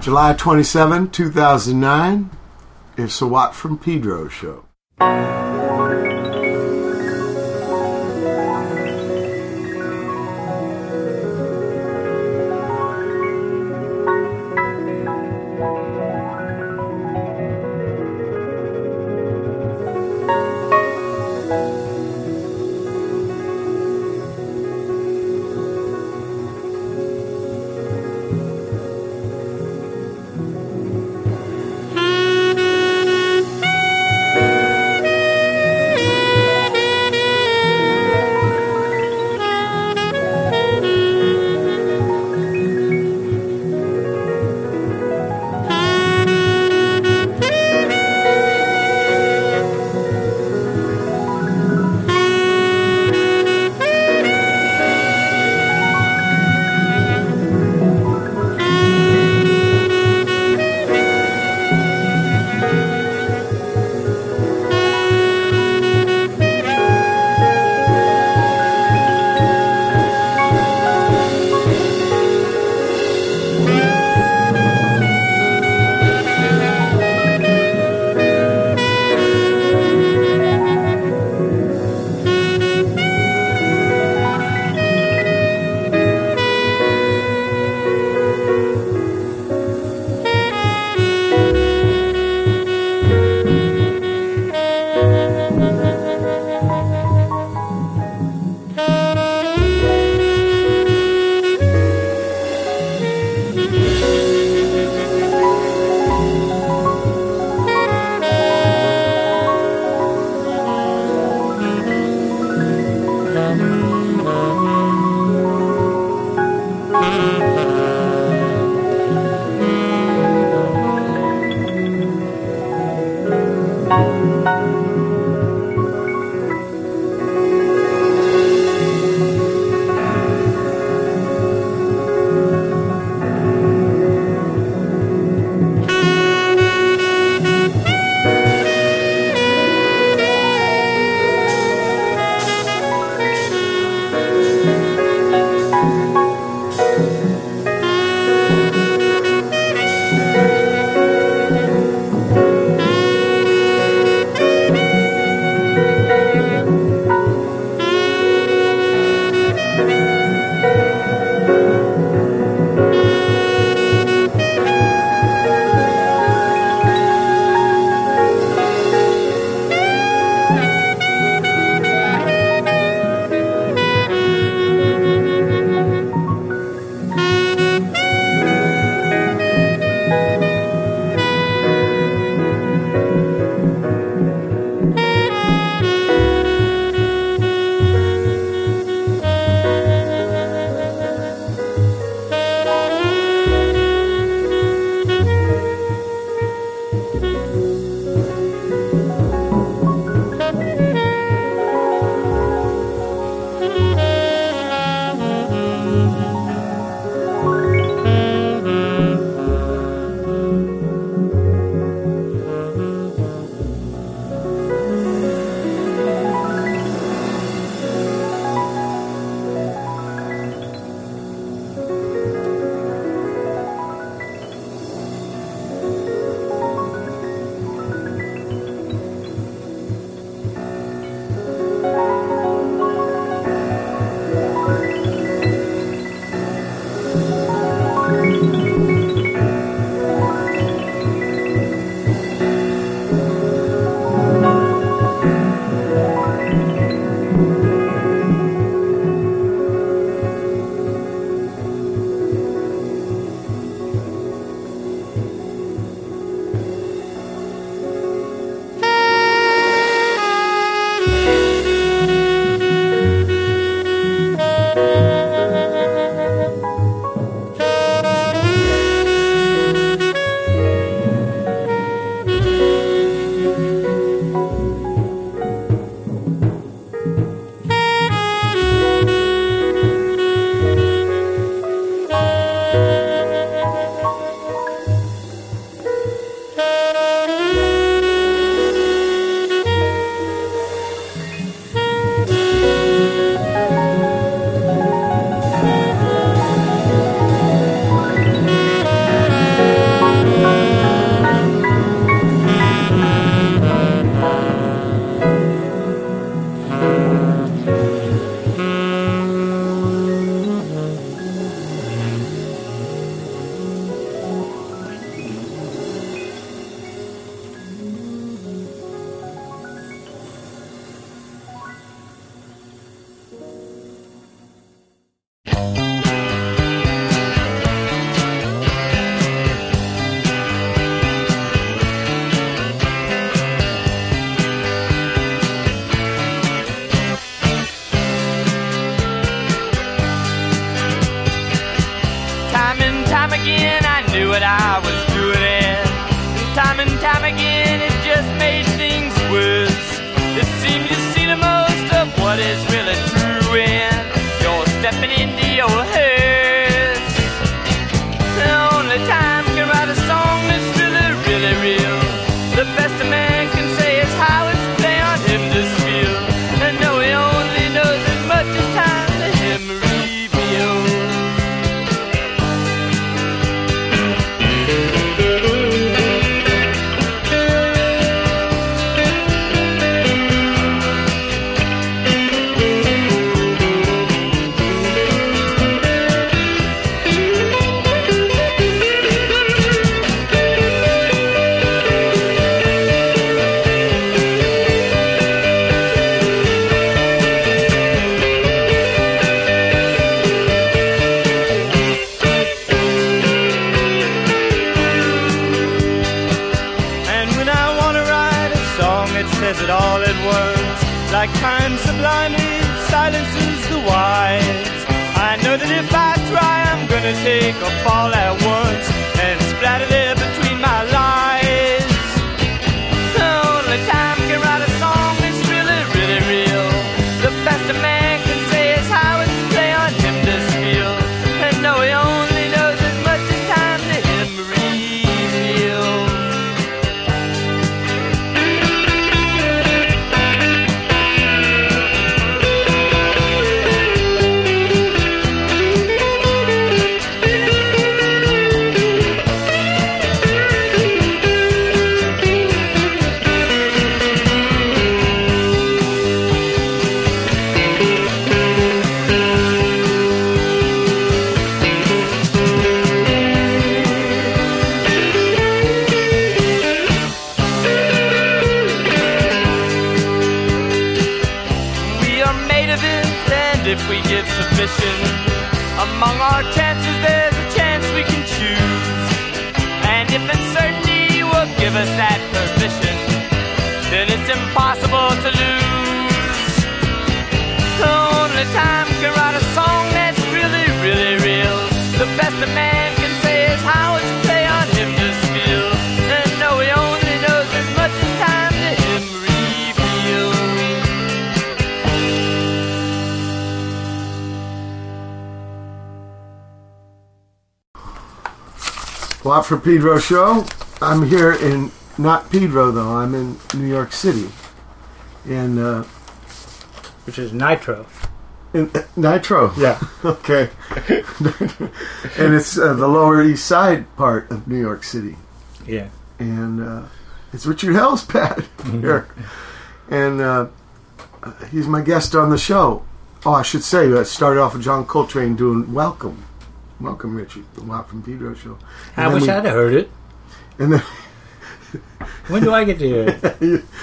July 27, 2009. It's a Watt from Pedro show. what I was doing. And time and time again, it just made things worse. It seemed you see the most of what is Watt for Pedro show. I'm here in not Pedro though. I'm in New York City, in uh, which is Nitro. in uh, Nitro. Yeah. Okay. and it's uh, the Lower East Side part of New York City, Yeah. and uh, it's Richard Hell's pad here, and uh, he's my guest on the show. Oh, I should say, I started off with John Coltrane doing "Welcome." Welcome, Richard, the Watt from Pedro show. And I wish we- I'd have heard it. And then When do I get to hear it?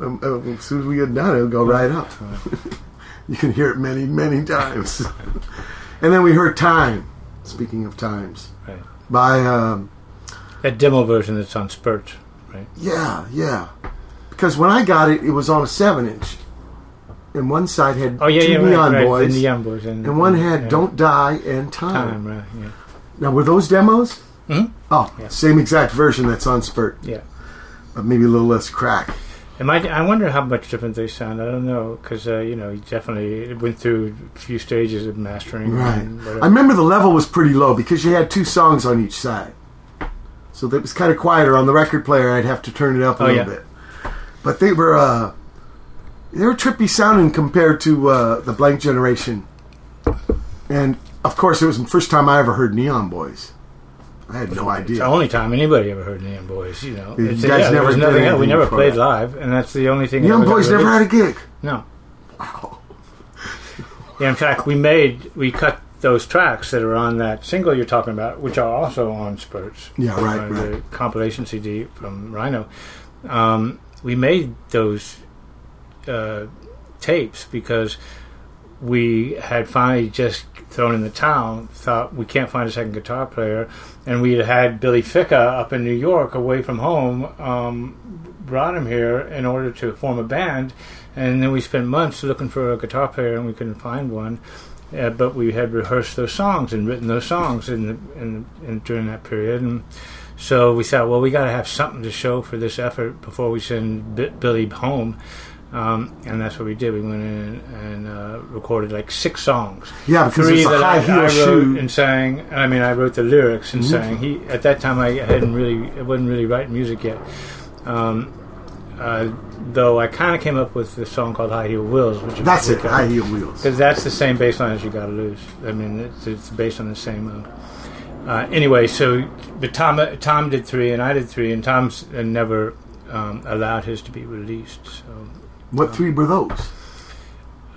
Um, uh, as soon as we get done, it'll go right up. you can hear it many, many times. and then we heard "Time." Speaking of times, Right. by um, That demo version that's on Spurts, right? yeah, yeah. Because when I got it, it was on a seven-inch, and one side had Oh yeah, two yeah, right, Neon right. Boys, The Neon Boys, and, and one had yeah. "Don't Die" and "Time." Time, right? Yeah. Now, were those demos? Mhm. Oh, Yeah. same exact version that's on Spurt, Yeah. but maybe a little less crack. It might, I wonder how much different they sound. I don't know because uh, you know he definitely went through a few stages of mastering. Right. I remember the level was pretty low because you had two songs on each side. So that was kind of quieter on the record player. I'd have to turn it up a Oh, little bit. But they were uh, they were trippy sounding compared to uh, the Blank Generation. And of course, it was the first time I ever heard Neon Boys. I had no idea. It's the only time anybody ever heard Neon Boys. You know, You guys there never nothing else. We never played that. live, and that's the only thing. Neon Boys never had a gig. No. Wow. Yeah, in fact, we made we cut those tracks that are on that single you're talking about, which are also on Spurts. Yeah, right, uh, right. The compilation CD from Rhino. Um, we made those uh, tapes because we had finally just thrown in the town, thought we can't find a second guitar player, and we had had Billy Ficca up in New York, away from home, um, brought him here in order to form a band, and then we spent months looking for a guitar player, and we couldn't find one. Uh, but we had rehearsed those songs and written those songs in, the, in, in during that period, and So we thought, well, we got to have something to show for this effort before we send B- Billy home. Um, and that's what we did. We went in and uh, recorded like six songs. Yeah, because Three that high I, I wrote shoe. and sang. I mean, I wrote the lyrics and Mhm. sang. He at that time I hadn't really, I wasn't really writing music yet. Um, uh, though I kind of came up with this song called High Heel Wheels, which That's it, high heel wheels. because that's the same bass line as you gotta lose. I mean, it's, it's based on the same. Uh, uh, anyway, so but Tom Tom did three and I did three, and Tom's uh, never um, allowed his to be released. So What three were those?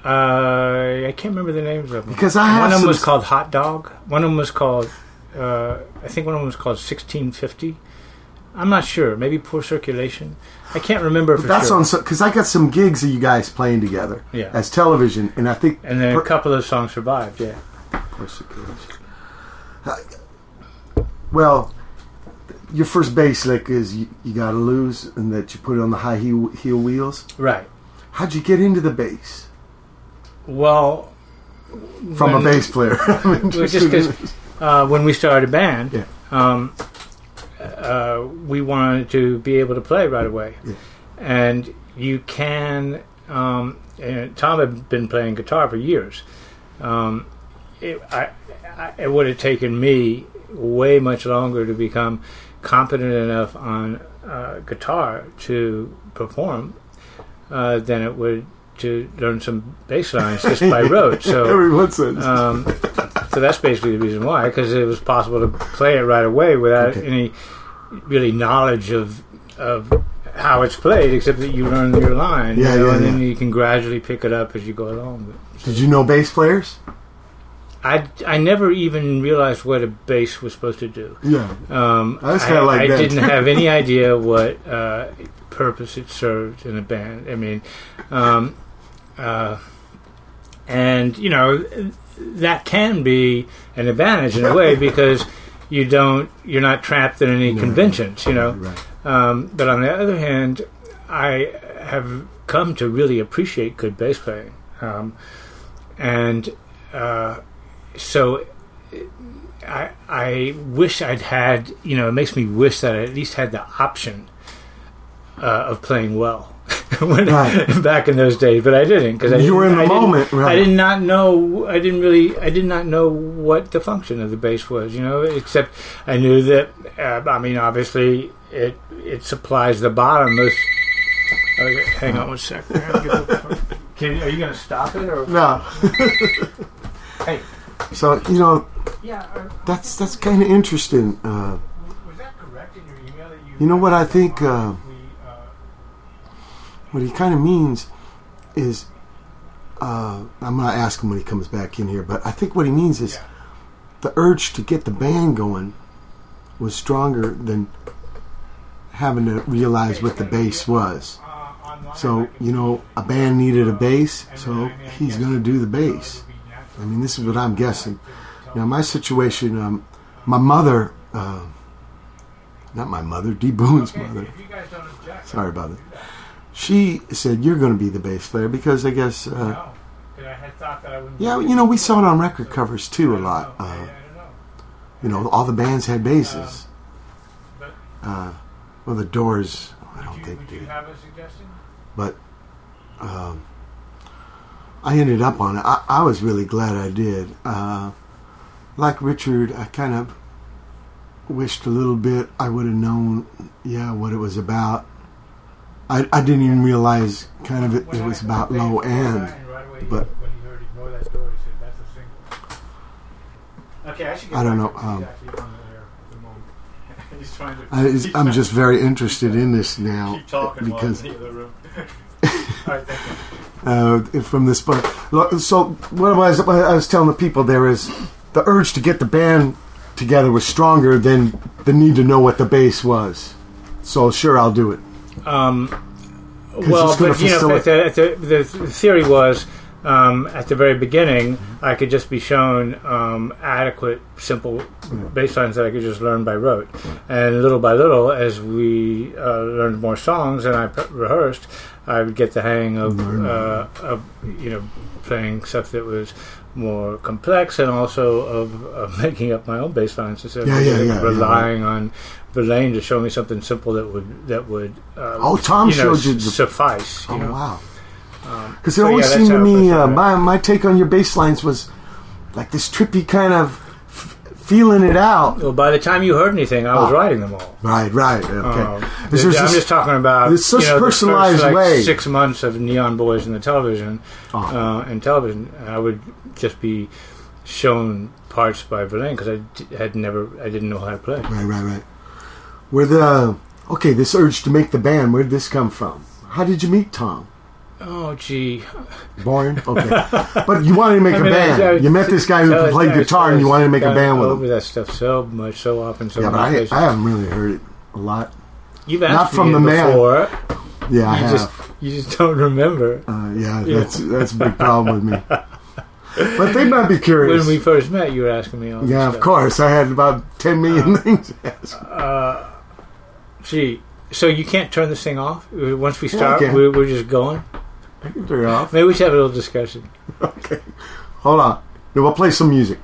uh, I can't remember the names of them. Because I have one of them was called Hot Dog. One of them was called uh, I think one of them was called sixteen fifty. I'm not sure. Maybe Poor Circulation. I can't remember for That's sure. on because I got some gigs of you guys playing together Yeah. as television, and I think and then a couple of those songs survived. Yeah. persecution. Uh, Well, your first bass lick is you, you got to lose, and that you put it on the high heel, heel wheels. Right. How'd you get into the bass Well, from when- a bass player? Just because uh, when we started a band, Yeah. um, uh, we wanted to be able to play right away. Yeah. And you can. Um, and Tom had been playing guitar for years. Um, it, I, I, it would have taken me way much longer to become competent enough on uh, guitar to perform uh, than it would to learn some bass lines just by rote. So Everyone says. um, so that's basically the reason why, because it was possible to play it right away without Okay. any really knowledge of of how it's played, except that you learn your line, you know, yeah, and then you can gradually pick it up as you go along. Did you know bass players? I, I never even realized what a bass was supposed to do. Yeah. Um, I like I didn't have any idea what uh, purpose it served in a band. I mean, um, uh, and you know that can be an advantage in a way because you don't you're not trapped in any No. conventions. You know, Right. um, but on the other hand, I have come to really appreciate good bass playing, um, and uh, so I I wish I'd had you know it makes me wish that I at least had the option uh, of playing well. when, Right. back in those days, but I didn't because I You were in the I moment, right. I did not know. I didn't really. I did not know what the function of the bass was. You know, except I knew that. Uh, I mean, obviously, it it supplies the bottom most. Okay, hang on one sec. Can, are you going to stop it or? No. Hey. So you know Yeah. that's that's kind of interesting. Uh, was that correct in your email that you? You know what I think, uh, uh, what he kind of means is, uh, I'm gonna ask him when he comes back in here, but I think what he means is Yeah. the urge to get the band going was stronger than having to realize what the bass was. So you know, a band needed a bass, so he's gonna do the bass. would be natural I mean, this is what I'm guessing. Now, my situation, um, my mother, uh, not my mother, D. Boone's mother. If you guys don't object, Sorry about it. She said, "You're going to be the bass player because I guess, uh, No, I had thought that I wouldn't. yeah, you know, we saw it on record covers too a lot. I, Uh, know. you know, all the bands had basses. But Uh, well, the Doors, I don't you, think would you did, have a suggestion? but um, I ended up on it. I, I was really glad I did. Uh, like Richard, I kind of wished a little bit I would have known, yeah, what it was about. I, I didn't even realize kind of it, it was about low end. I- right away, he- but- when he heard ignore that door, he said that's a single. Okay, I should. Get I don't know, um, actually on the air at the moment. He's trying to. I, I'm just very interested in this now because while I'm in the other room. All right, thank you. uh, from this point. Look, So what I was, I was telling the people there is the urge to get the band together was stronger than the need to know what the bass was. So sure, I'll do it. Um, well, but you know, the, the, the, the theory was um, at the very beginning, I could just be shown um, adequate, simple bass lines that I could just learn by rote. And little by little, as we uh, learned more songs and I pre- rehearsed, I would get the hang of, uh, of you know playing stuff that was more complex and also of, of making up my own bass lines instead Yeah, of yeah, yeah, relying on Verlaine to show me something simple that would that would uh, Oh, Tom you know, showed you the- suffice. You Oh know? wow! Because it so, always seemed to me, uh, my my take on your bass lines was like this trippy kind of f- feeling it out. Well, by the time you heard anything, I was Ah. writing them all. Right, right, okay. Um, This I'm is just- talking about it's such you know, the first, personalized like, way. Six months of Neon Boys in the television, Oh. uh, and television, I would just be shown parts by Verlaine because I had never, I didn't know how to play. Right, right, right. Where the okay, this urge to make the band, where did this come from? How did you meet Tom? Oh, gee, Born? Okay. but you wanted to make I a mean, band. I- you met this guy who I- played guitar and you wanted to make a band with him. that stuff so much, so often, so Yeah, but I. I haven't really heard it a lot. You've asked not from the man. before. Yeah, I You have. just, you just don't remember. uh, yeah, Yeah. that's that's a big problem with me. But they might be curious. When we first met, you were asking me all this yeah, of stuff. course. I had about ten million things. to ask. Uh, Gee, so you can't turn this thing off? Uh, Once we start, can. we're, we're just going? I can turn it off. Maybe we should have a little discussion. Okay. Hold on. We'll play some music.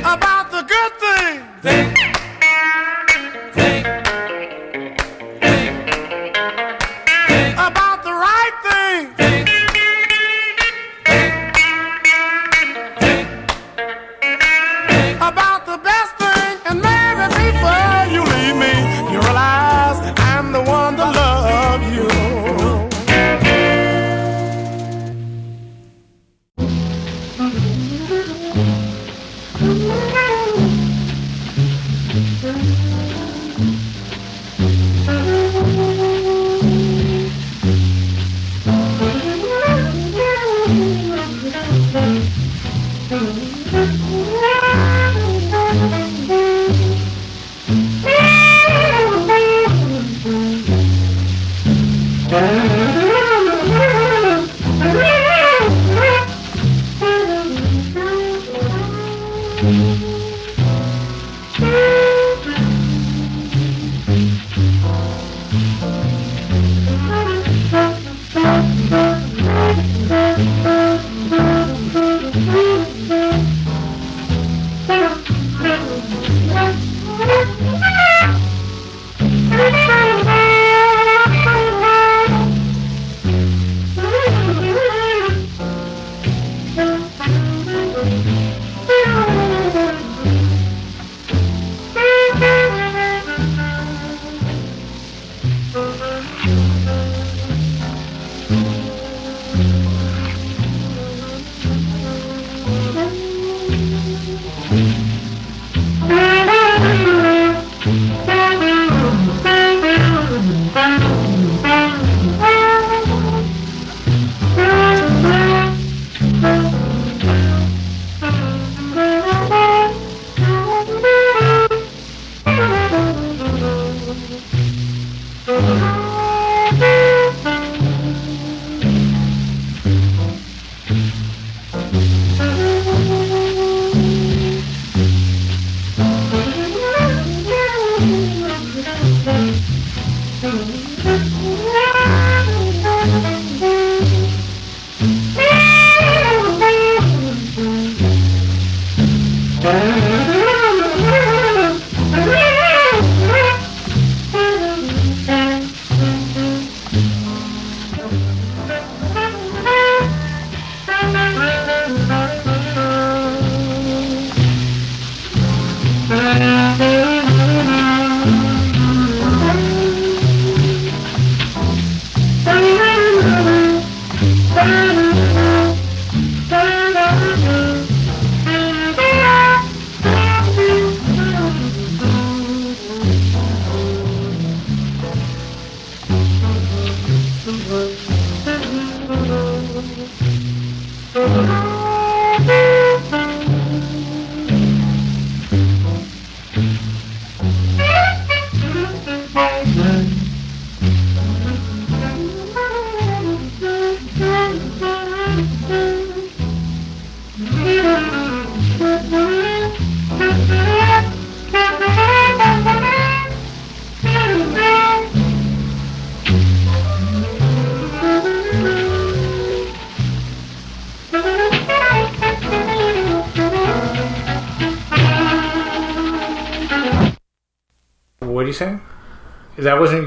About the good thing. Think, think,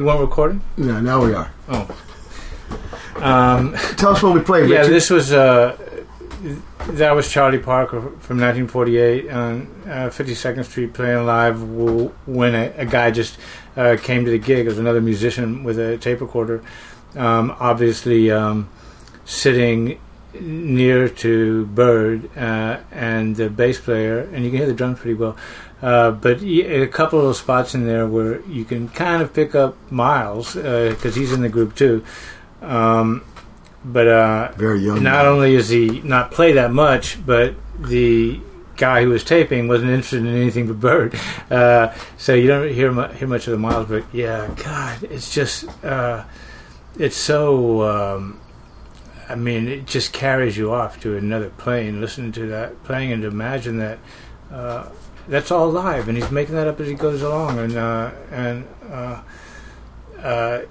weren't recording. Yeah, now we are. Um, Tell us when we played, yeah, Richard. this was uh, that was Charlie Parker from 1948 on uh, 52nd Street playing live when a, a guy just uh, came to the gig. It was another musician with a tape recorder, um, obviously um, sitting near to Bird uh, and the bass player, and you can hear the drums pretty well. Uh, but a couple of spots in there where you can kind of pick up Miles because he's in the group too. Um, but uh, Very young. not only is he not play that much, but the guy who was taping wasn't interested in anything but Bird. Uh, so you don't hear mu- hear much of the Miles. But yeah, God, it's just uh, it's so. Um, I mean, it just carries you off to another plane. Listening to that playing and to imagine that. That's all live, and he's making that up as he goes along, and uh, and uh, uh,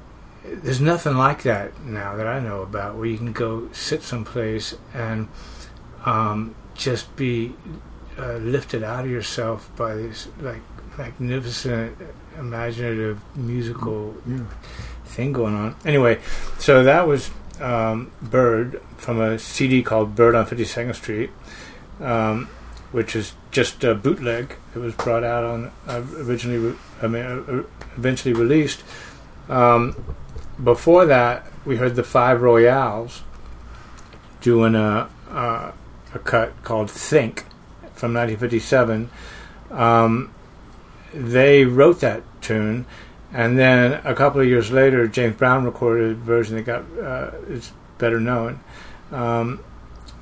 there's nothing like that now that I know about, where you can go sit someplace and um, just be uh, lifted out of yourself by this like magnificent, imaginative musical Yeah. thing going on. Anyway, so that was um, Bird from a CD called Bird on 52nd Street, um, which is just a bootleg. It was brought out on uh, originally, re- I mean, uh, uh, eventually released. Um, before that, we heard the Five Royales doing a uh, a cut called "Think" from 1957. Um, they wrote that tune, and then a couple of years later, James Brown recorded a version that got uh, is better known. Um,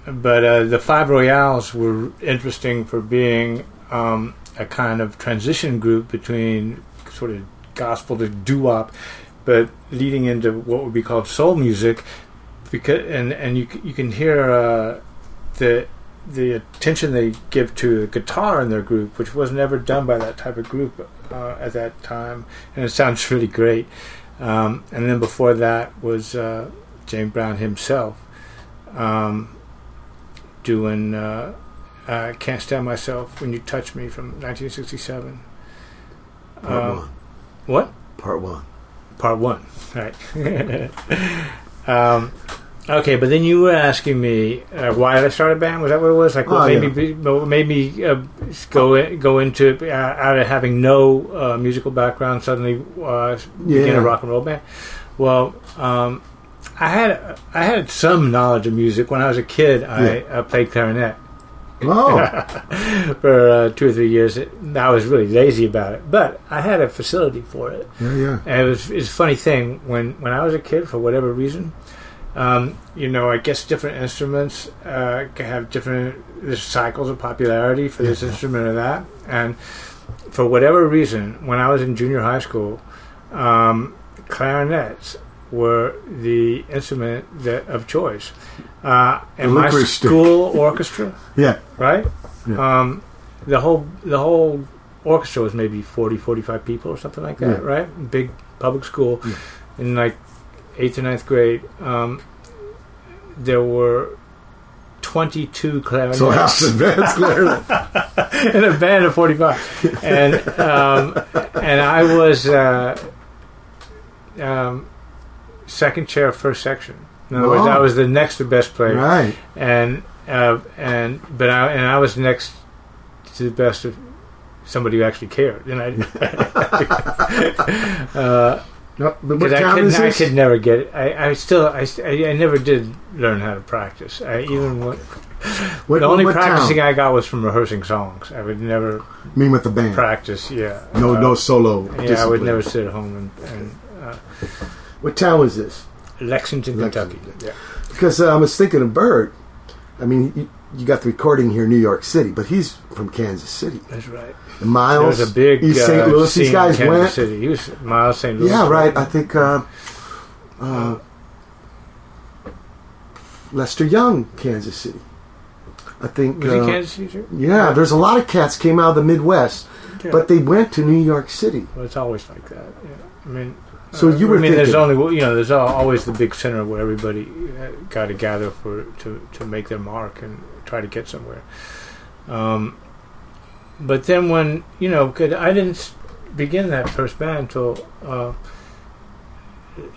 but uh, the Five Royales were interesting for being um, a kind of transition group between sort of gospel to doo wop, but leading into what would be called soul music. Because and and you you can hear uh, the the attention they give to the guitar in their group, which was never done by that type of group uh, at that time, and it sounds really great. Um, and then before that was uh, James Brown himself um, doing uh, uh, "Can't Stand Myself When You Touch Me" from 1967. Part Um, one. What? Part one. Part one, right? um, okay, but then you were asking me uh, why I started a band. Was that what it was? Like, what Oh, made yeah. me what made me uh, go in, go into uh, out of having no uh, musical background suddenly uh, begin Yeah. a rock and roll band? Well, um, I had I had some knowledge of music when I was a kid. I uh, played clarinet Oh, for uh, two or three years. I was really lazy about it, but I had a facility for it. yeah, yeah. And it was it's a funny thing when when I was a kid for whatever reason, um, you know, I guess different instruments uh, have different there's cycles of popularity for this instrument or that, and for whatever reason, when I was in junior high school, um, clarinets were the instrument that of choice. Uh, The my licorice stick. school orchestra, Yeah. right? Yeah. Um, the whole the whole orchestra was maybe 40, 45 people or something like that, Yeah. right? Big public school Yeah. in like eighth or ninth grade. Um, there were twenty two clarinets So House Advanced Clarinet. in a band of forty five, and um, and I was uh, um, second chair, first section. In other words, Oh. I was the next to best player Right. and uh, and but I and I was next to the best of somebody who actually cared, and I uh, No, but what I could is I could never get it. I, I still I, I never did learn how to practice. I even went, What, the only what practicing town? I got was from rehearsing songs. I would never I mean with the band. practice. Yeah, No, Uh, no solo. Yeah, I would never sit at home and, and uh, What town was this? Lexington, Kentucky. Lexington. Yeah. Because uh, I was thinking of Bird. I mean, you, you got the recording here in New York City, but he's from Kansas City. That's right. And Miles, There was a big East uh, St. Louis. These guys Kansas went. City. He was Miles St. Louis. Yeah, right. I think uh, uh, Lester Young, Kansas City. I think. Was he uh, Kansas City? too? Yeah, there's a lot of cats came out of the Midwest, Yeah. but they went to New York City. Well, it's always like that. Yeah. I mean, So uh, you were I mean, there's only you know, there's always the big center where everybody uh, got to gather for to to make their mark and try to get somewhere. Um, but then when you know, 'cause I didn't, begin that first band until uh,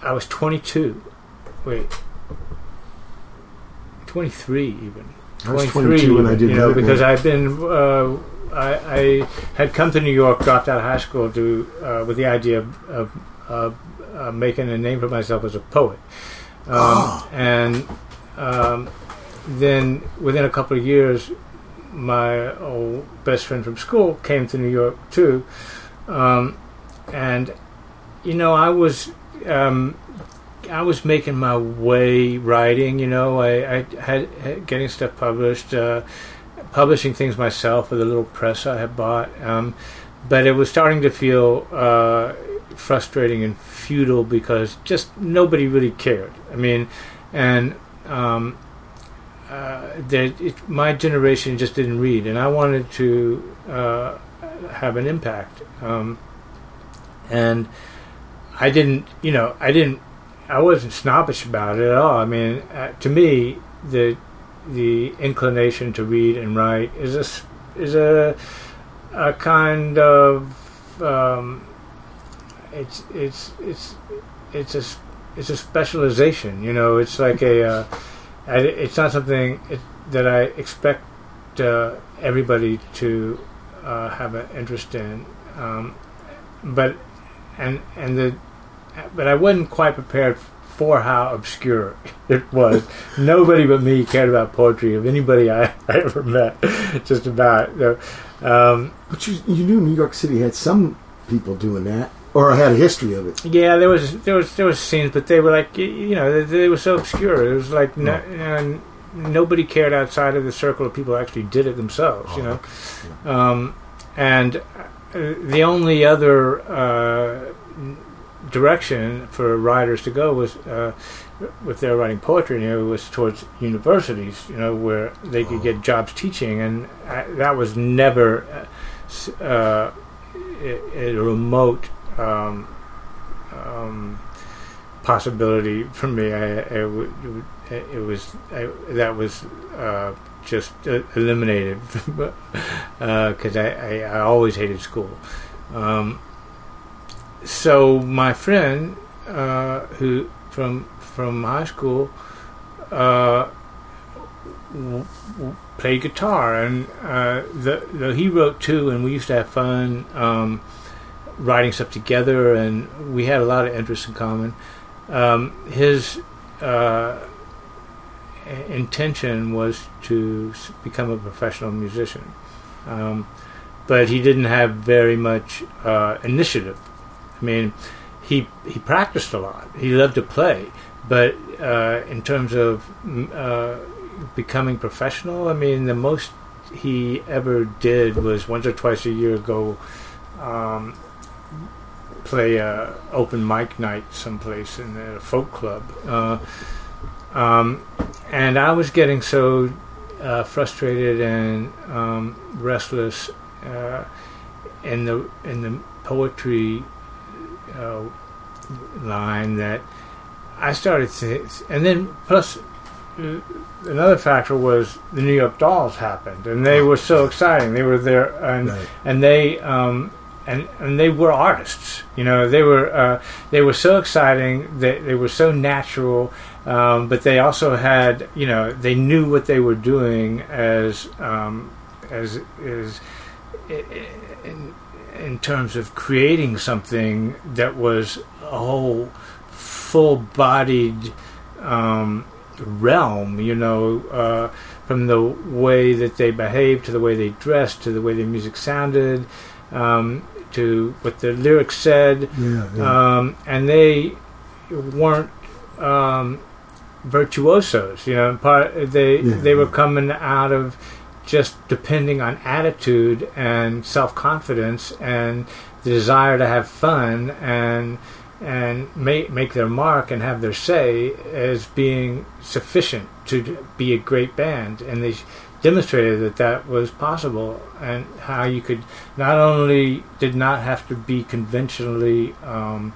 I was 22. Wait, 23 even. I was 22 when I did you know, because. I've been. Uh, I, I had come to New York, dropped out of high school to uh, with the idea of, of uh, uh, making a name for myself as a poet, um, Oh. and um, then within a couple of years, my old best friend from school came to New York too, um, and you know I was um, I was making my way writing. You know I, I had, had getting stuff published, uh, publishing things myself with a little press I had bought, um, but it was starting to feel uh, frustrating and futile because just nobody really cared. I mean, and um, uh, that it, my generation just didn't read, and I wanted to uh, have an impact. Um, and I didn't, you know, I didn't, I wasn't snobbish about it at all. I mean, uh, to me, the the inclination to read and write is a is a a kind of um, it's it's it's it's a it's a specialization. You know, it's like a uh, it's not something it, that I expect uh, everybody to uh, have an interest in. Um, but and and the but I wasn't quite prepared for how obscure it was. Nobody but me cared about poetry of anybody I, I ever met. Just about. Um, But you, you knew New York City had some people doing that, or had a history of it. Yeah, there was there was there was scenes, but they were like you know they, they were so obscure. It was like no, and nobody cared outside of the circle of people who actually did it themselves. You know, um, and uh, the only other uh, direction for writers to go was. Uh, if they were writing poetry, you know, was towards universities, you know, where they could get jobs teaching, and I, that was never uh, uh, a, a remote um, um, possibility for me. I, I it, was I, that was uh, just uh, eliminated because I, I, I always hated school. Um, so my friend uh, who from from high school uh, w- w- played guitar, and uh, the, the he wrote too, and we used to have fun um, writing stuff together, and we had a lot of interests in common. Um, his uh, intention was to become a professional musician, um, but he didn't have very much uh, initiative. I mean, he he practiced a lot. He loved to play, but uh, in terms of uh, becoming professional, I mean, the most he ever did was once or twice a year go um, play a open mic night someplace in a folk club. Uh, um, and I was getting so uh, frustrated and um, restless uh, in the in the poetry uh, line that I started to, and then plus uh, another factor was the New York Dolls happened, and they were so exciting. They were there, and Right. and they um, and and they were artists. You know, they were uh, they were so exciting. They they were so natural, um, but they also had you know they knew what they were doing as um, as is in, in terms of creating something that was a whole full-bodied um, realm. You know, uh, from the way that they behaved to the way they dressed to the way their music sounded. Um, to what the lyrics said, Yeah, yeah. um, and they weren't um, virtuosos. You know, part they Yeah, they were coming out of just depending on attitude and self confidence and the desire to have fun and and make make their mark and have their say as being sufficient to be a great band, and they demonstrated that that was possible and how you could not only did not have to be conventionally um,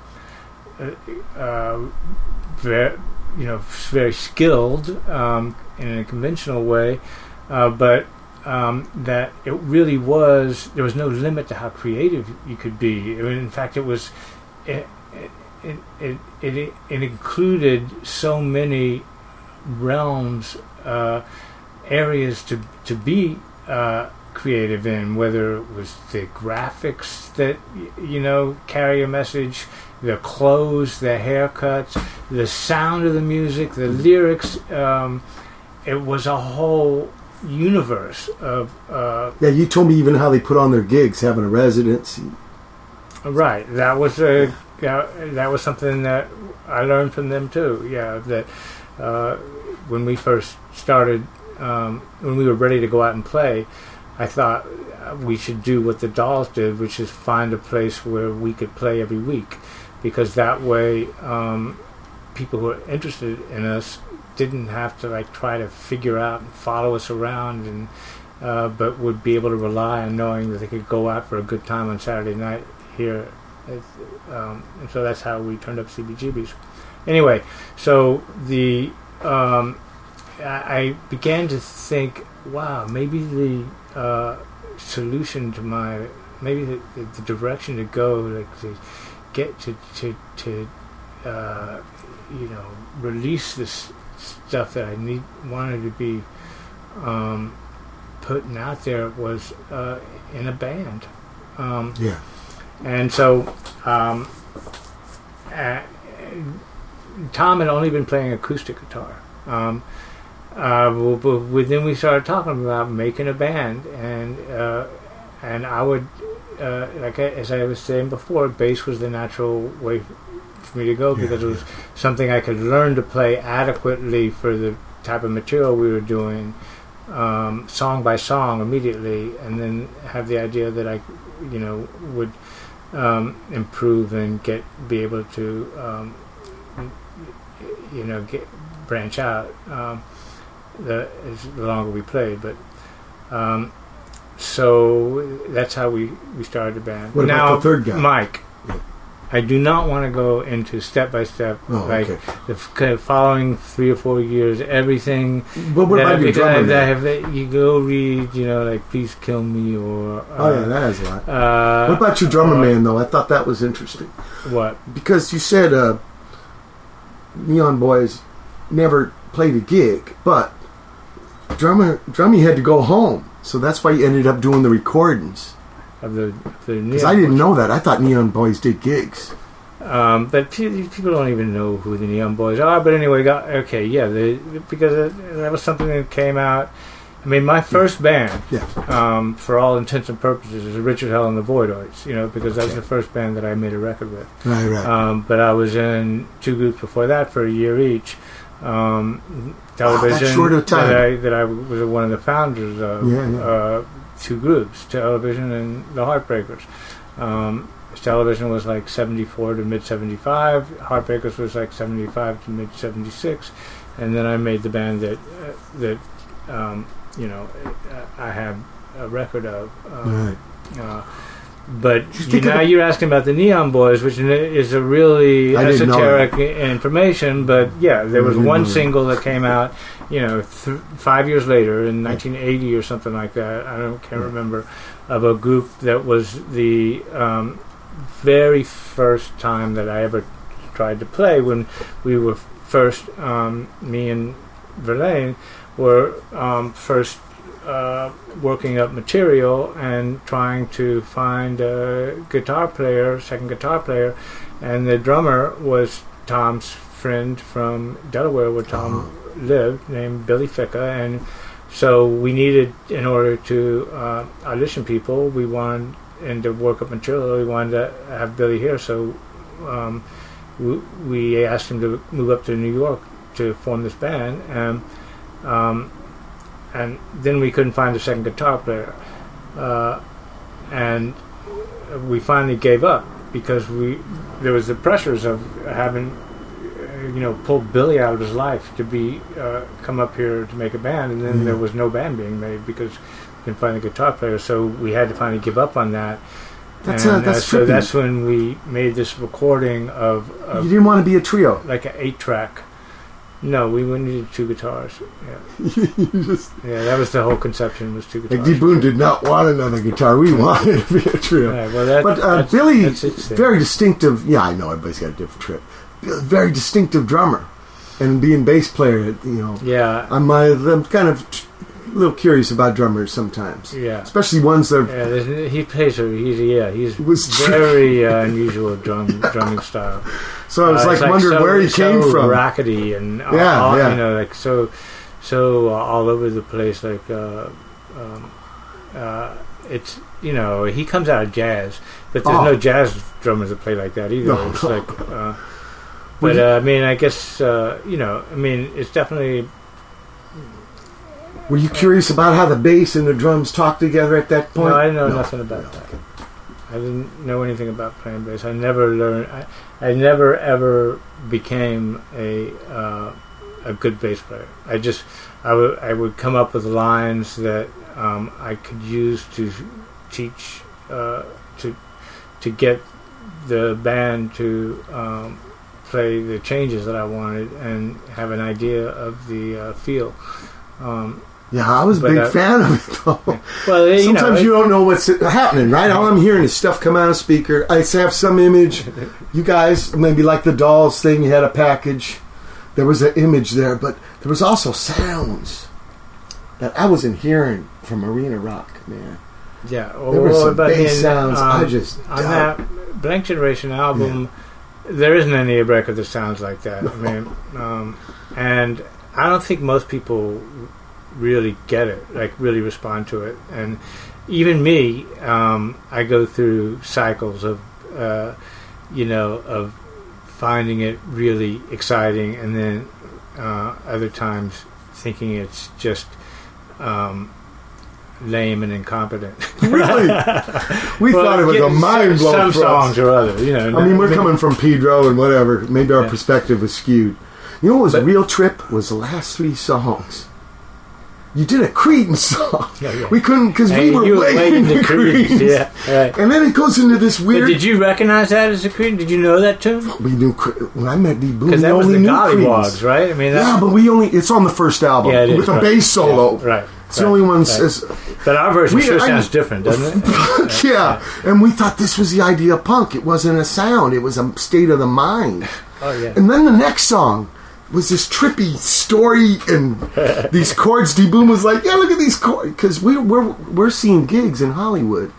uh, uh, very, you know very skilled um, in a conventional way, uh, but um, that it really was there was no limit to how creative you could be. I mean, in fact, it was it it, it it it included so many realms, uh, areas to to be uh, creative in, whether it was the graphics that you know carry a message, the clothes, the haircuts, the sound of the music, the lyrics. Um, it was a whole universe of uh, Yeah, you told me even how they put on their gigs, having a residency. Right. That was a yeah, that was something that I learned from them too. Yeah, that uh, when we first started, um, when we were ready to go out and play, I thought we should do what the Dolls did, which is find a place where we could play every week, because that way um, people who are interested in us didn't have to like try to figure out and follow us around and. Uh, but would be able to rely on knowing that they could go out for a good time on Saturday night here. Um, and so that's how we turned up CBGBs. Anyway, so the um, I, began to think, wow, maybe the uh, solution to my maybe the, the, the direction to go, like to get to to to uh, you know release this stuff that I need wanted to be um, putting out there was uh, in a band. Um, Yeah. and so, um, uh, Tom had only been playing acoustic guitar. Um, uh, w- w- then we started talking about making a band, and uh, and I would, uh, like I, as I was saying before, bass was the natural way for me to go Yeah, because it was something I could learn to play adequately for the type of material we were doing, um, song by song immediately, and then have the idea that I, you know, would um, improve and get be able to, um, you know, get branch out. The as the longer we played, but um, so that's how we we started the band. What about the third guy? Mike? Yeah. I do not want to go into step by step, Oh, like okay. the f- kind of following three or four years, everything But what about your drummer? I- that have that you go read, you know, like "Please Kill Me" or uh, oh yeah, that has a lot. uh, What about your drummer uh, man though? I thought that was interesting what? because you said uh, Neon Boys never played a gig, but drummer drummy had to go home, so that's why he ended up doing the recordings. Of the the Because I didn't know that. I thought Neon Boys did gigs. Um, but people don't even know who the Neon Boys are. But anyway, got, okay, yeah, the, because that was something that came out. I mean, my first band, Yeah. um, for all intents and purposes, is Richard Hell and the Voidoids. You know, because that was the first band that I made a record with. Right, right. Um, but I was in two groups before that for a year each. Um, television short a time. that I that I was one of the founders of. Yeah, yeah. Uh, two groups, television and the Heartbreakers. Um, television was like 74 to mid 75. Heartbreakers was like 75 to mid 76. And then I made the band that uh, that um, you know I have a record of. Um, right. uh, but you now you're asking about the Neon Boys, which is a really I esoteric information. But yeah, there was one that. single that came out, you know, th- five years later in 1980 or something like that. I don't can't remember of a group that was the um, very first time that I ever tried to play when we were first um, me and Verlaine were um, first uh, working up material and trying to find a guitar player, second guitar player, and the drummer was Tom's friend from Delaware, where Tom lived, named Billy Ficca, and so we needed, in order to uh, audition people, we wanted and to work up material, we wanted to have Billy here, so um, we, we asked him to move up to New York to form this band, and um, and then we couldn't find a second guitar player, uh, and we finally gave up because we there was the pressures of having uh, you know pulled Billy out of his life to be uh, come up here to make a band, and then Mhm. there was no band being made because we couldn't find a guitar player, so we had to finally give up on that. That's, and uh, that's so trippy. that's when we made this recording of, You didn't want to be a trio. like an eight track No, we needed two guitars. Yeah, just- yeah, that was the whole conception was two like guitars. D Boone did not want another guitar. We wanted to be a trio. Right, well, that, But uh, that's- Billy, that's very distinctive. Yeah, I know everybody's got a different trip. Very distinctive drummer, and being bass player, you know, yeah, I'm, uh, I'm kind of a little curious about drummers sometimes, yeah. especially ones that. Are, Yeah, he plays. A, he's yeah. He's was very uh, unusual drum drumming style. so I was Uh, like it's wondering so- where he so came from. Rackety and all, Yeah, all- yeah. you know, like so, so uh, all over the place. Like, uh, um, uh, it's you know, he comes out of jazz, but there's Oh. no jazz drummers that play like that either. No. It's like, uh, but uh, I mean, I guess uh, you know, I mean, it's definitely Were you curious about how the bass and the drums talk together at that point? no. I know No. nothing about that. I didn't know anything about playing bass. I never learned. I, I never ever became a uh, a good bass player. I just I would I would come up with lines that um, I could use to teach uh, to to get the band to um, play the changes that I wanted and have an idea of the uh, feel. Um, Yeah, I was a But, big uh, fan of it though. well, you know, Sometimes it- you don't know what's happening, right? All I'm hearing is stuff come out of speaker. I have some image. You guys, maybe like the dolls thing, you had a package. There was an image there, but there was also sounds that I wasn't hearing from Arena Rock, man. Yeah, There were well, some but bass in, sounds I um, just on that Blank Generation album. There isn't any record that sounds like that. I mean, um, and I don't think most people really get it, like really respond to it. And even me, um, I go through cycles of, uh, you know, of finding it really exciting, and then uh, other times thinking it's just. Um, lame and incompetent. Really? We Well, thought it was a mind blow Some songs or other, you know. I mean, we're coming from Pedro and whatever. Maybe our Yeah. perspective was skewed. You know what was But- a real trip? Was the last three songs. You did a Creedence song. Yeah, yeah. We couldn't because we were waiting into Creedence, Creedence. Yeah, right. And then it goes into this But weird. did you recognize that as a Creed? Did you know that tune? we knew when I met D Boone. Because that was the Golliwogs, right? I mean, Yeah, but we only. It's on the first album Yeah, is, with a right. bass solo. Yeah, right. It's the only one. right. But our version We- sure I- sounds different, doesn't it? yeah, and we thought this was the idea of punk. It wasn't a sound; it was a state of the mind. Oh yeah. And then the next song was this trippy story and these chords. D Boone was like, "Yeah, look at these chords," because we, we're we're seeing gigs in Hollywood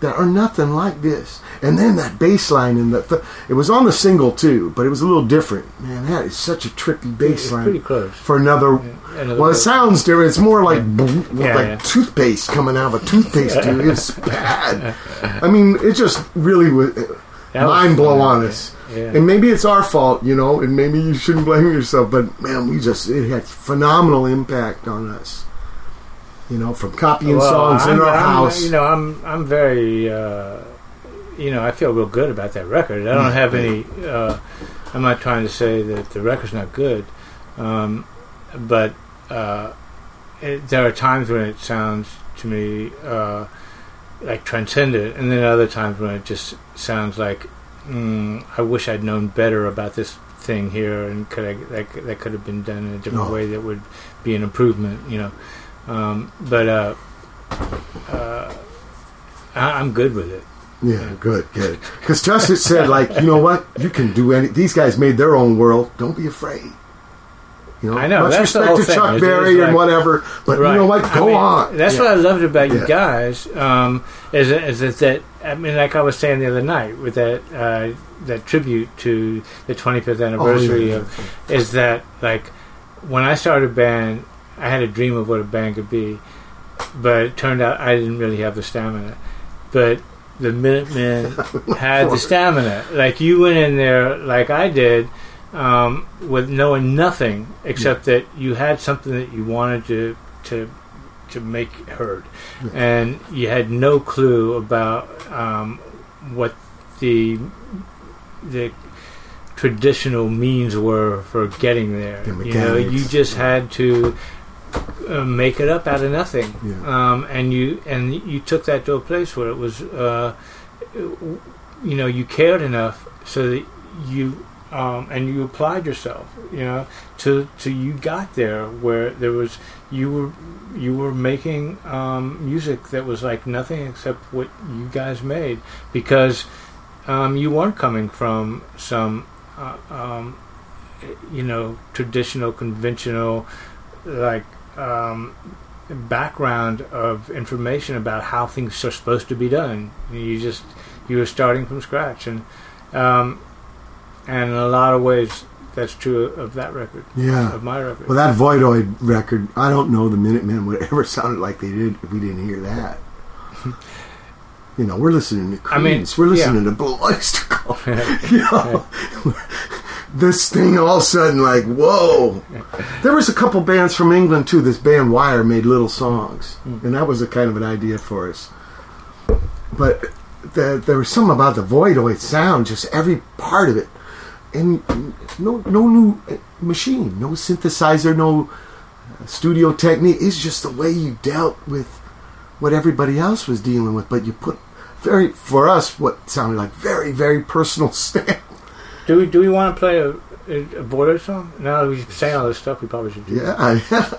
that are nothing like this. And then that bass line and the th- it was on the single too, but it was a little different. Man, that is such a trippy bass It's line pretty close. for another. Another Well, it sounds different. It's more like Yeah, like yeah. toothpaste coming out of a toothpaste tube. It's bad. I mean, it just really was That mind blow on yeah. us. Yeah. And maybe it's our fault, you know, and maybe you shouldn't blame yourself, but man, we just it had phenomenal impact on us. You know, from copying Well, songs in I'm- our I'm- house. You know, I'm I'm very, uh, you know, I feel real good about that record. I don't have any. Uh, I'm not trying to say that the record's not good, um, but uh, it, there are times when it sounds to me uh, like transcendent, and then other times when it just sounds like mm, I wish I'd known better about this thing here, and could I, that that could have been done in a different Oh. way that would be an improvement. You know, um, but uh, uh, I, I'm good with it. yeah, good, good. Because Justice said, like, you know what, you can do any. These guys made their own world. Don't be afraid. You know, I know, much respect to thing. Chuck Berry it's and whatever, but you know what, I go mean, on. That's Yeah. what I loved about you Yeah. guys. Um, is that- is that, that I mean, like I was saying the other night with that uh, that tribute to the 25th anniversary yeah. of is that like when I started a band, I had a dream of what a band could be, but it turned out I didn't really have the stamina. But the Minutemen had the stamina. Like you went in there, like I did, um, with knowing nothing except that you had something that you wanted to to to make heard, and you had no clue about um, what the the traditional means were for getting there. The You know, you just had to uh, make it up out of nothing, Yeah. um, and you and you took that to a place where it was, uh, you know, you cared enough so that you um, and you applied yourself. You know, to to you got there where there was you were you were making um, music that was like nothing except what you guys made because um, you weren't coming from some uh, um, you know traditional conventional like um, background of information about how things are supposed to be done. You just you were starting from scratch, and um, and in a lot of ways that's true of that record, Yeah. of my record. Well, that Voidoid record, I don't know the Minutemen would ever sounded like they did if we didn't hear that. you know, we're listening to I mean, we're yeah. listening to Blue Oyster Cult. you know, this thing all of a sudden, like, whoa. There was a couple bands from England too. This band Wire made little songs, Hmm. and that was a kind of an idea for us. But the, there was something about the Voidoid sound, just every part of it, and no no new uh, machine, no synthesizer, no uh, studio technique. It's just the way you dealt with what everybody else was dealing with, but you put very for us what sounded like very very personal stamp. do we do we want to play a, a, a Voidoid song? Now that we've saying all this stuff, we probably should do. Yeah, yeah.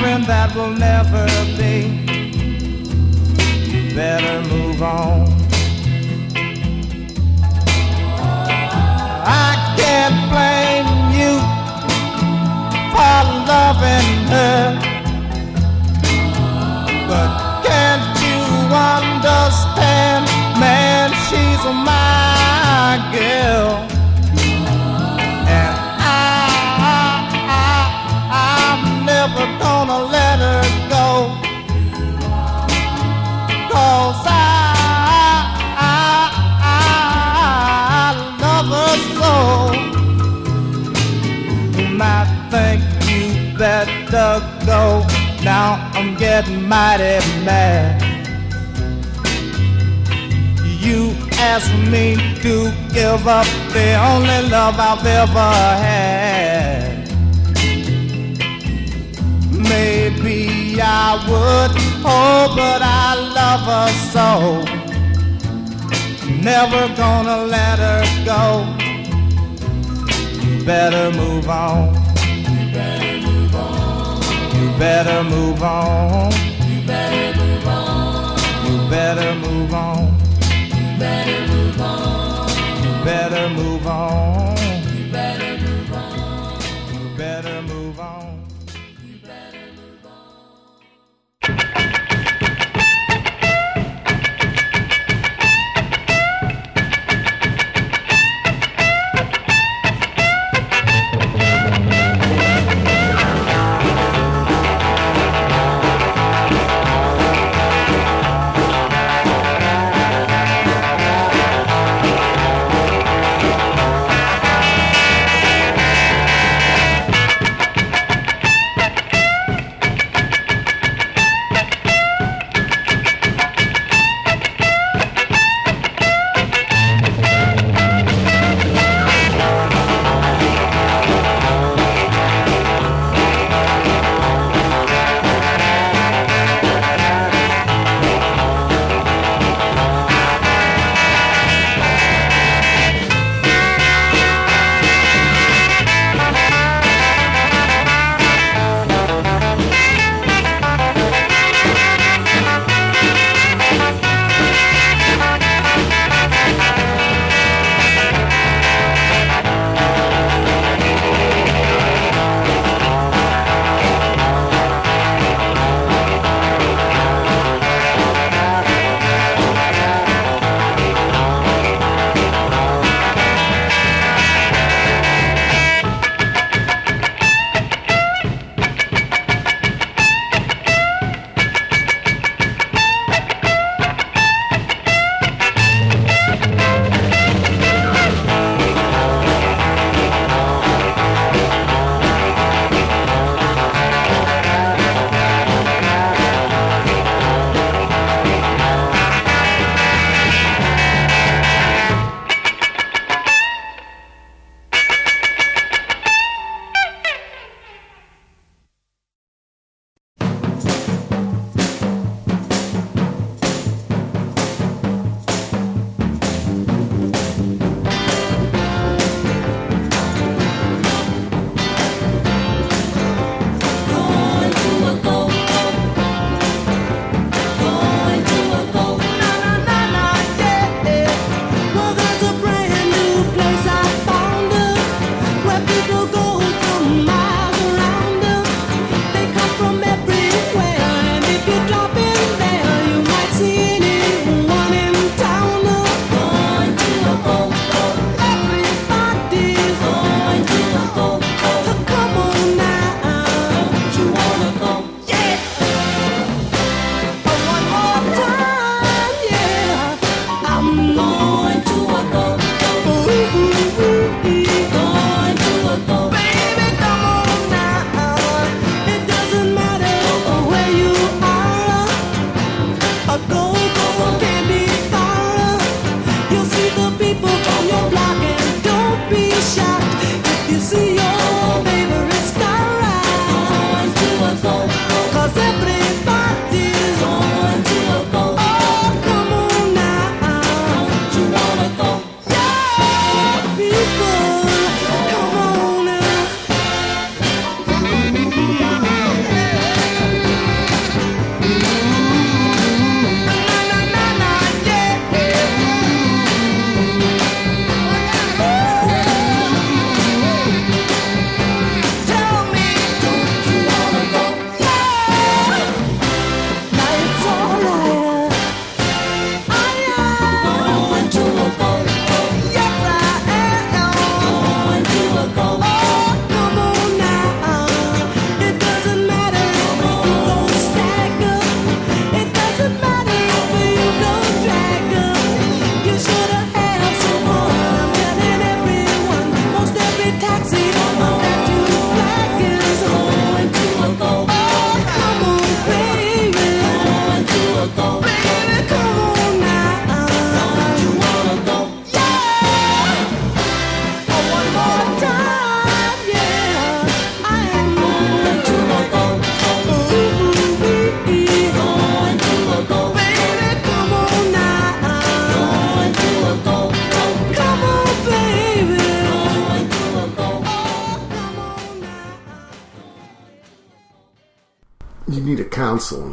Friend, that will never be. You better move on. I can't blame you for loving her. I'm mighty mad. You asked me to give up the only love I've ever had. Maybe I would, oh, but I love her so. Never gonna let her go. Better move on. Better move on. You better move on. You better move on. You better move on. You better move on.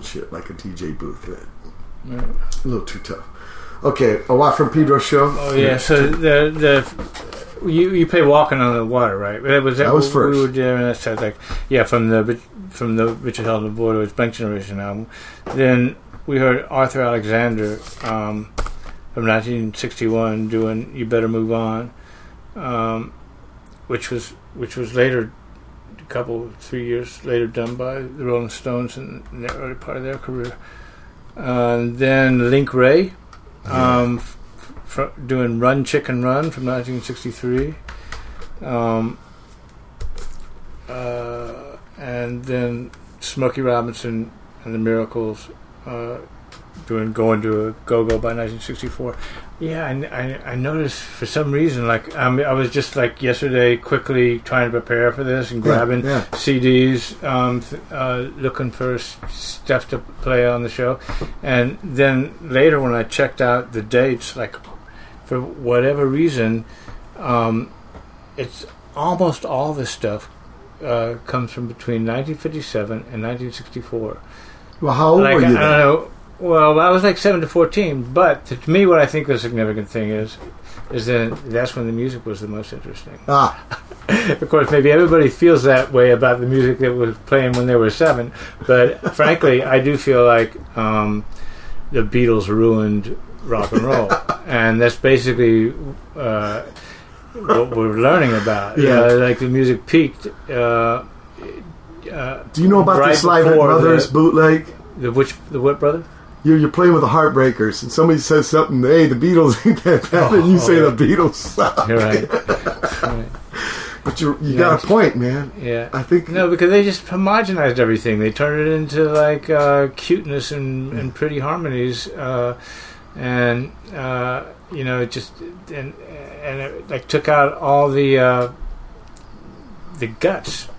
Shit like a DJ booth. Right? Yeah. A little too tough. Okay, a Watt from Pedro show. Oh yeah, so the the you you play Walking on the Water, right? That was That was we first. were doing that sounds like yeah from the from the Richard Held the Voidoids was Blank Generation album. Then we heard Arthur Alexander um, from 1961 doing "You Better Move On," um, which was which was later couple three years later done by the Rolling Stones in the early part of their career. Uh, then Link Wray um, f- f- doing Run Chicken Run from 1963. Um, uh, and then Smokey Robinson and the Miracles uh, doing Going to a Go Go by 1964. Yeah, I, I, I noticed for some reason, like um, I was just like yesterday, quickly trying to prepare for this and grabbing yeah. CDs, um, th- uh, looking for s- stuff to play on the show, and then later when I checked out the dates, like for whatever reason, um, it's almost all this stuff uh, comes from between 1957 and 1964. Well, how old like were I you don't then? know. Well, I was like seven to fourteen, but to, to me, what I think the significant thing is, is that that's when the music was the most interesting. Ah, Of course, maybe everybody feels that way about the music that was playing when they were seven, but frankly, I do feel like um, the Beatles ruined rock and roll, and that's basically uh, what we're learning about. Yeah. Uh, like the music peaked. Uh, uh, do you know about Right the Sliver before Brothers the- bootleg? the which the what brother? You're, you're playing with the Heartbreakers, and somebody says something. Hey, the Beatles ain't that bad, and you Oh, say yeah. the Beatles suck. You're right. right. But you you Yeah. got a point, man. Yeah. I think No, because they just homogenized everything. They turned it into like uh, cuteness and, and pretty harmonies, uh, and uh, you know, it just and and it like took out all the uh, the guts.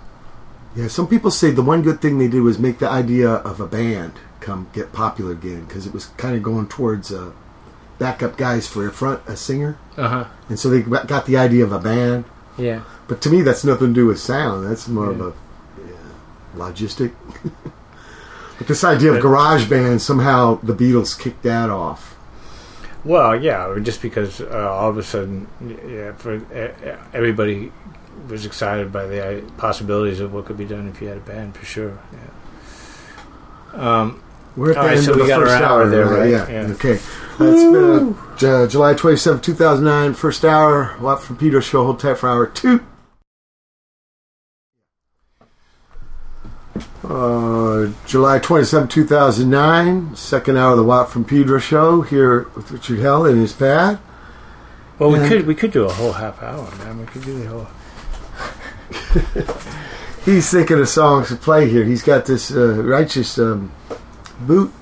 Yeah, some people say the one good thing they did was make the idea of a band come get popular again because it was kind of going towards uh, backup guys for a front a singer, Uh huh. and so they got the idea of a band. Yeah. But to me, that's nothing to do with sound. That's more of a yeah, logistic. but this idea of garage band somehow the Beatles kicked that off. Well, yeah, just because uh, all of a sudden, yeah, for uh, everybody was excited by the uh, possibilities of what could be done if you had a band, for sure. Yeah. Um, We're at the All right, end so of we the got first hour hour there, right? Yeah. Yeah. Okay. That's been uh, J- July 27, 2009, first hour. Watt from Pedro show. Hold tight for hour two. Uh, July 27, 2009, second hour of the Watt from Pedro show here with Richard Hell and his pad. well, we Yeah. could we could do a whole half hour, man. We could do the whole. He's thinking of songs to play here. He's got this uh, righteous um, boot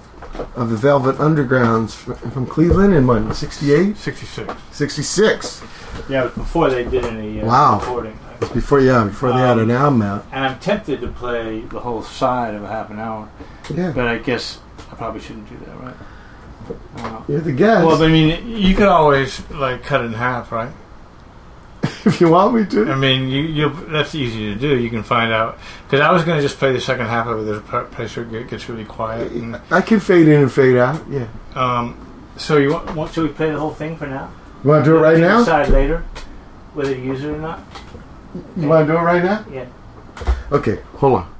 of the Velvet Undergrounds from, from Cleveland in what, 68? 66. 66. Yeah, it was before they did any uh, Wow. recording. Before, yeah, before they had an album out. And I'm tempted to play the whole side of a half an hour, Yeah, but I guess I probably shouldn't do that, right? You're the guest. well, I mean, you could always like cut it in half, right? if you want me to. I mean, you you that's easy to do. You can find out because I was going to just play the second half of it. There's a place where it gets really quiet. And, I can fade in and fade out. Yeah. um, so you want, want? Should we play the whole thing for now? You want to do it right now? Decide later whether to use it or not. You want to do it right now? Yeah. Okay, hold on.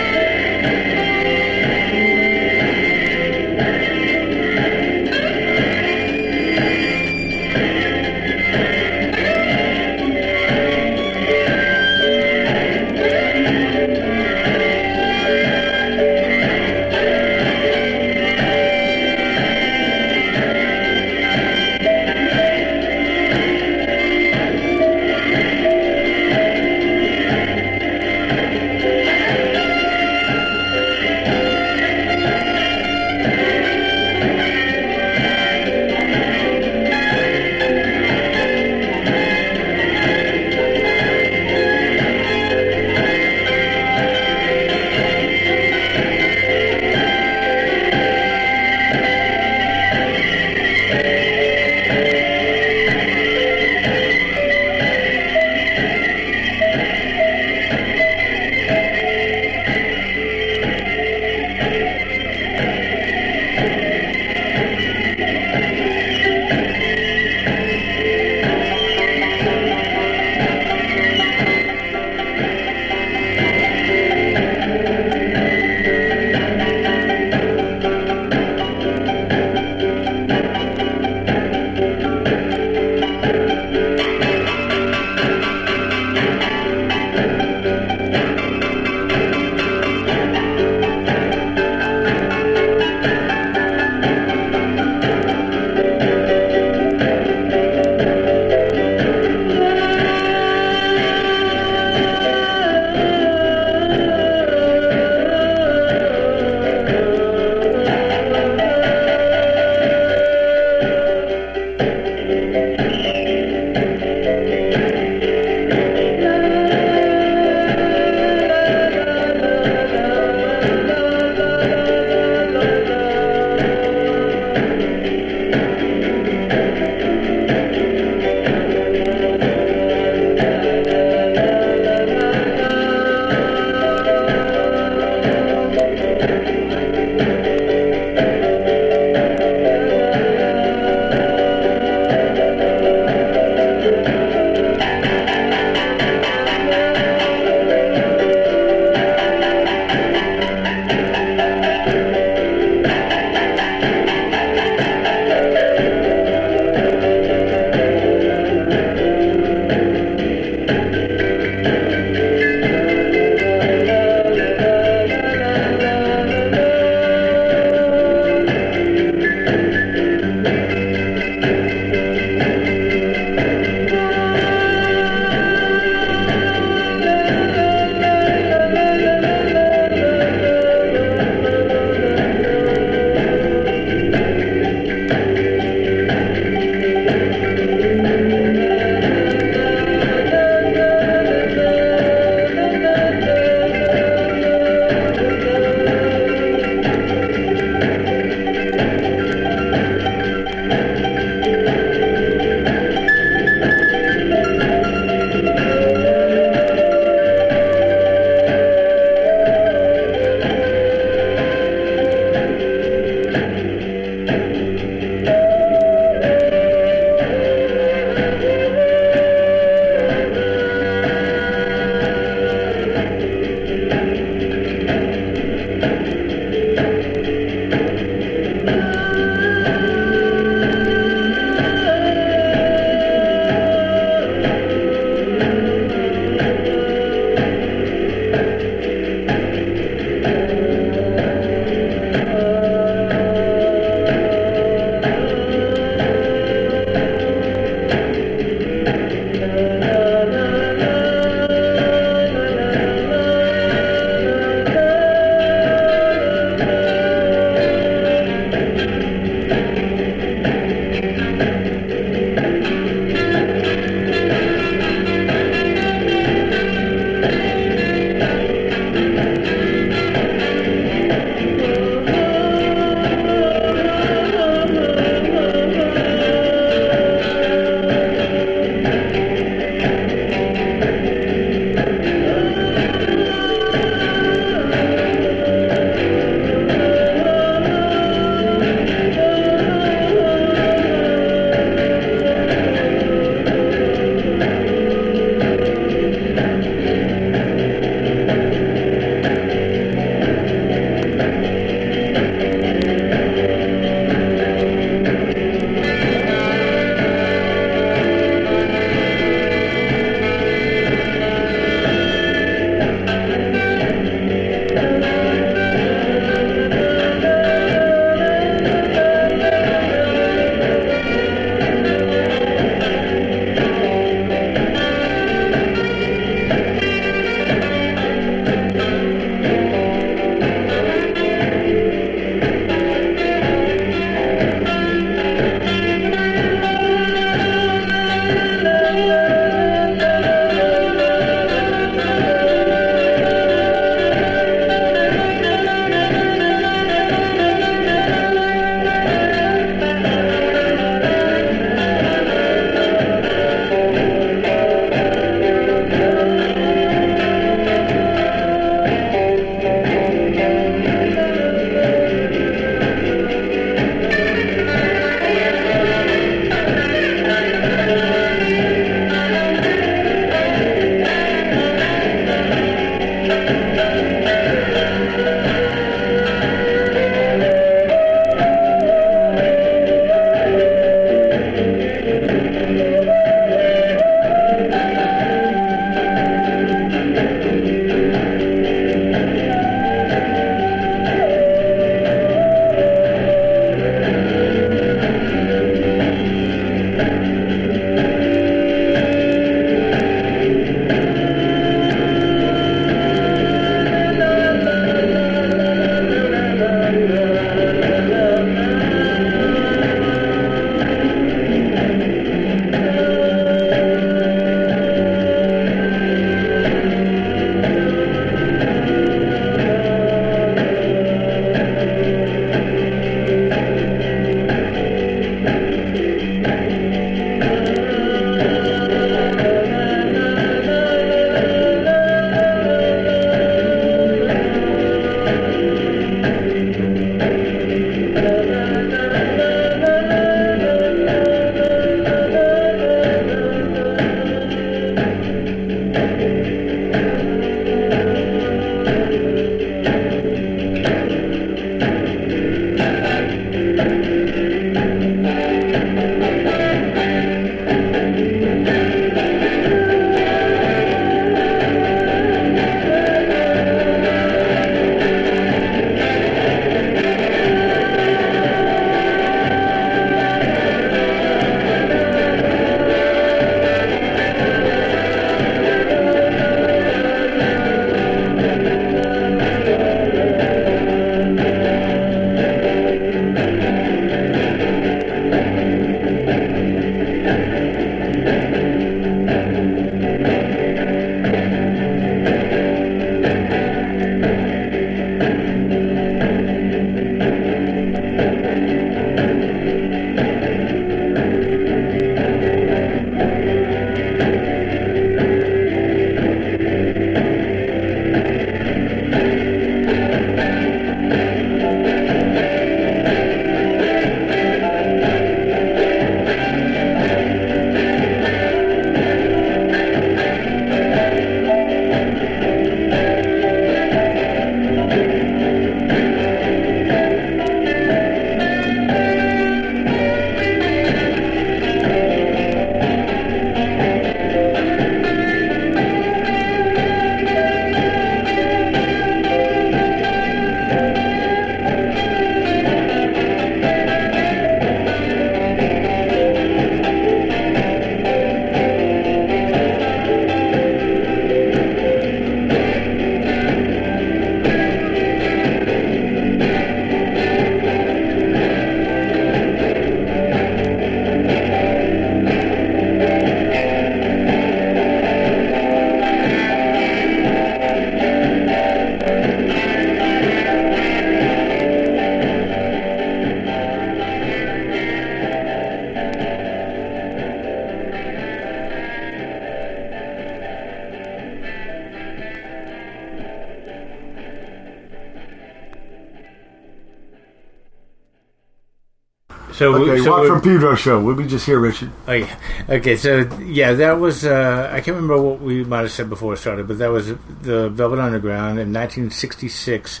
So, we- Okay, so Watt we- from Pedro show. What did we just hear, Richard? Oh yeah. Okay, so yeah, that was uh, I can't remember what we might have said before it started, but that was the Velvet Underground in 1966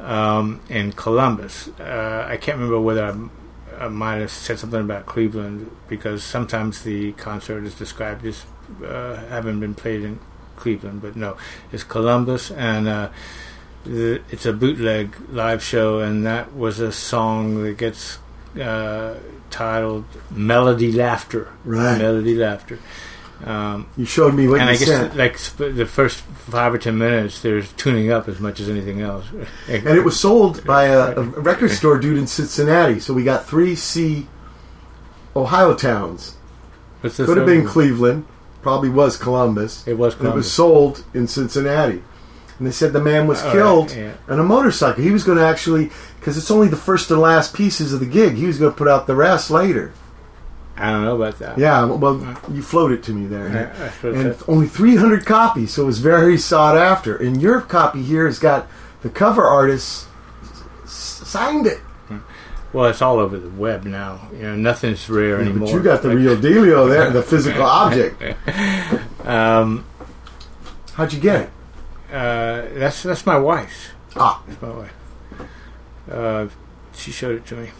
um, in Columbus. Uh, I can't remember whether I, I might have said something about Cleveland because sometimes the concert is described as uh, having been played in Cleveland, but no, it's Columbus and. Uh, it's a bootleg live show, and that was a song that gets uh, titled "Melody Laughter." Right. Melody Laughter. Um, You showed me what and you I guess sent. like sp- the first five or ten minutes, there's tuning up as much as anything else. and it was sold by a, a record store dude in Cincinnati. So we got three C Ohio towns. The Could have been one? Cleveland. Probably was Columbus. It was And It was sold in Cincinnati. And they said the man was All right, killed yeah. on a motorcycle. He was going to actually, because it's only the first and last pieces of the gig, he was going to put out the rest later. I don't know about that. Yeah, well, you floated to me there. I and that- only 300 copies, so it was very sought after. And your copy here has got the cover artist signed it. Well, it's all over the web now. You know, nothing's rare Yeah, anymore. but you got the real dealio there, the physical object. Um, How'd you get it? uh, that's that's my wife's. Ah, That's my wife. Uh, she showed it to me.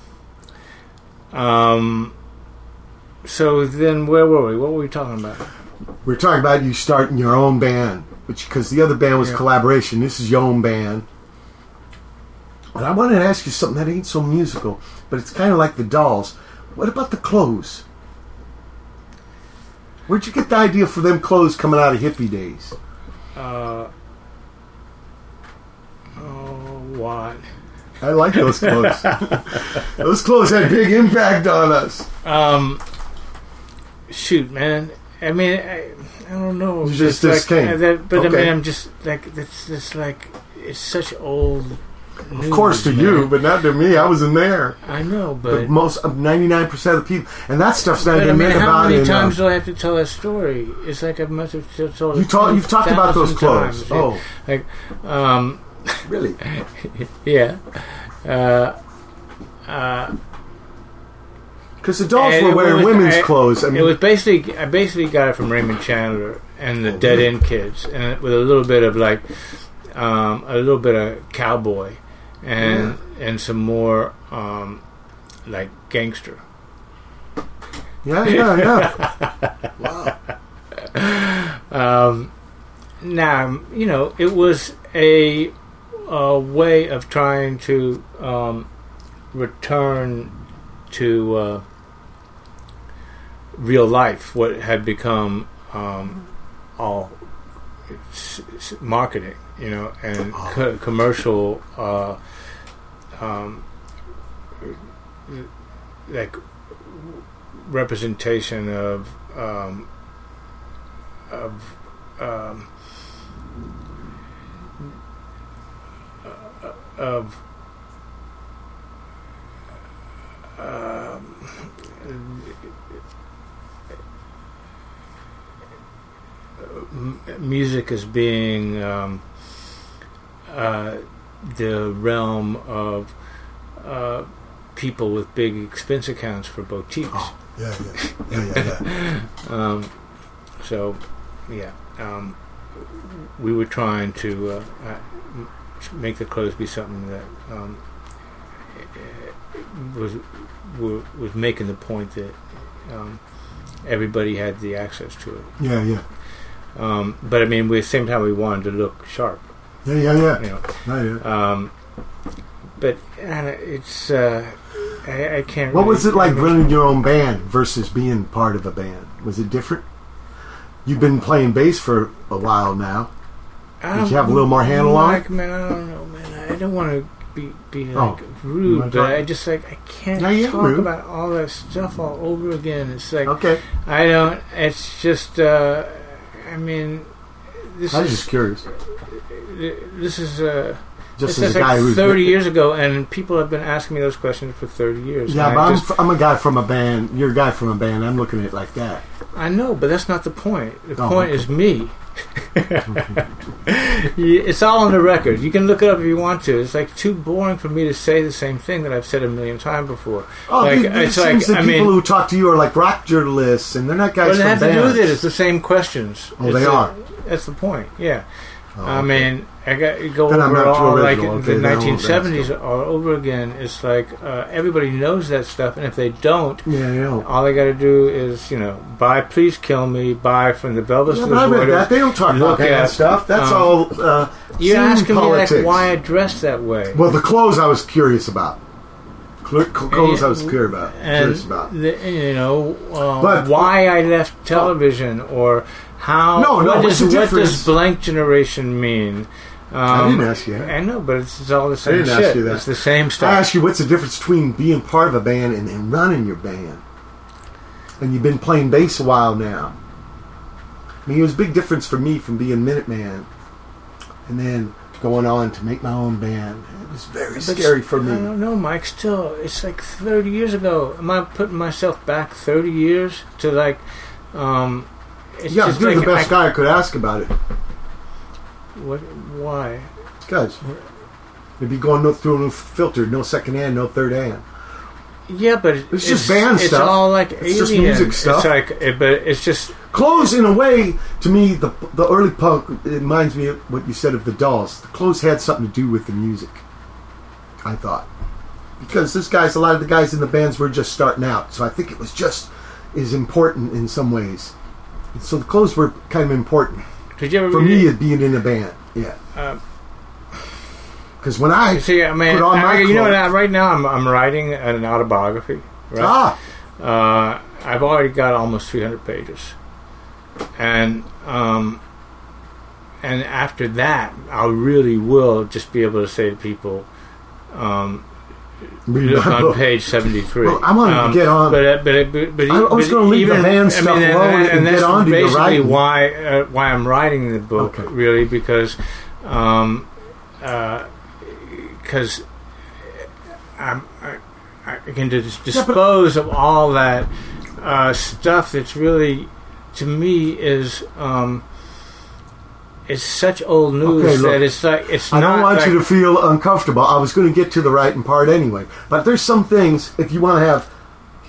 Um. So then, where were we? What were we talking about? we're talking about you starting your own band, which because the other band was Yeah. collaboration. This is your own band. And I wanted to ask you something that ain't so musical, but it's kind of like the Dolls. What about the clothes? Where'd you get the idea for them clothes coming out of hippie days? Uh, oh, what? I like those clothes. those clothes had big impact on us. Um, shoot, man. I mean, I, I don't know. You just- just like, came. uh, that, but I mean, I'm just like it's just like it's such old. Of course, to you, but not to me. I was in there. I know, But but. most of ninety nine percent of the people, and that stuff's not even made how many times do I have to tell that story? It's like I must have told You talk, you've talked about those clothes. times. Oh, like, um, really? yeah. Uh, uh, Because the dolls were wearing was- women's I- clothes. I mean, it was basically I basically got it from Raymond Chandler and the Dead End Kids, and with a little bit of like um, a little bit of cowboy, and and some more um, like gangster. yeah, yeah, yeah. wow. Um, now you know it was a, a way of trying to um, return to uh, real life what had become um, all marketing, you know, and co- commercial, uh, um, like representation of um, of um, of um, music as being um, uh, the realm of uh, people with big expense accounts for boutiques. Oh, yeah, yeah, yeah, yeah, yeah. Um, so, yeah, um, we were trying to uh, make the clothes be something that um, was wa- was making the point that um, everybody had the access to it. yeah, yeah, Um, but I mean, we, at the same time, we wanted to look sharp, yeah, yeah, yeah. you know. No, yeah. Um, but uh, it's uh, I, I can't. What really- was it like running your own band versus being part of a band? Was it different? You've been playing bass for a while now. I Did you have a little more handle on it? like, Man, I don't know, man. I don't want to be be Oh. like You rude, but? I just like I can't No, talk rude. about all that stuff all over again. It's like Okay, I don't. It's just. uh I mean, this I was is just curious. this is. uh Just this as is a guy like who's 30 years ago, and people have been asking me those questions for 30 years. Yeah, but I'm, just- I'm a guy from a band. You're a guy from a band. I'm looking at it like that. I know, but that's not the point. The Oh, point okay. is me. It's all on the record. You can look it up if you want to. It's like too boring for me to say the same thing that I've said a million times before. Oh, like, it, it it's seems like that I people mean, who talk to you are like rock journalists, and they're not guys it from have to do with bands. it? It's the same questions. Oh, It's they the- are. That's the point. Yeah. Oh, I okay. mean, I got you go over all like Okay, the won't 1970s all over again. It's like uh, everybody knows that stuff, and if they don't, yeah, you know. all they got to do is you know buy "Please Kill Me," buy from the Velvets. Yeah, but I read that. They don't talk about that at, stuff. That's um, all. Uh, You're asking politics. me like why I dress that way. Well, the clothes I was curious about. Cl- cl- Clothes I was curious about. Curious about. the, you know uh, But- why I left television or how No, no, what the what does blank generation mean? Um, I didn't ask you that. I know, but it's, it's all the same didn't ask shit. you that. It's the same stuff. I asked you what's the difference between being part of a band and, and running your band. And you've been playing bass a while now. I mean, it was a big difference for me from being Minuteman and then going on to make my own band. It was very But scary for me. I don't know, Mike. Still, it's like 30 years ago. Am I putting myself back 30 years to like? Um, it's Yeah, just you're like the best I, guy I could ask about it. What? Why? Guys, it'd be going no, through no filter, no second hand, no third hand. Yeah, but it- It's just band it's stuff. all like It's just music stuff. It's like, it, but it's just Clothes, in a way, to me, the the early punk it reminds me of what you said of the Dolls. The clothes had something to do with the music. I thought because this guys, a lot of the guys in the bands were just starting out, so I think it was just as important in some ways. So the clothes were kind of important Did you ever for me it? being in a band. Yeah, Um, because when I See, I mean, put on my I, you know what? clothes- I- Right now, I'm, I'm writing an autobiography. Right? ah Uh, I've already got almost 300 pages, and um, and after that, I really will just be able to say to people, um, read look on book. page 73. Well, I wanted to Um, get on- but uh, but but, but I was but gonna leave the even- band I stuff mean, alone and, and and get on to basically why uh, why I'm writing the book Okay. really because um because I'm I, I can dis- dispose of all that uh, stuff that's really to me is um it's such old news Okay, look, that it's like it's I don't want like, you to feel uncomfortable. I was going to get to the writing part anyway. But there's some things, if you want to have,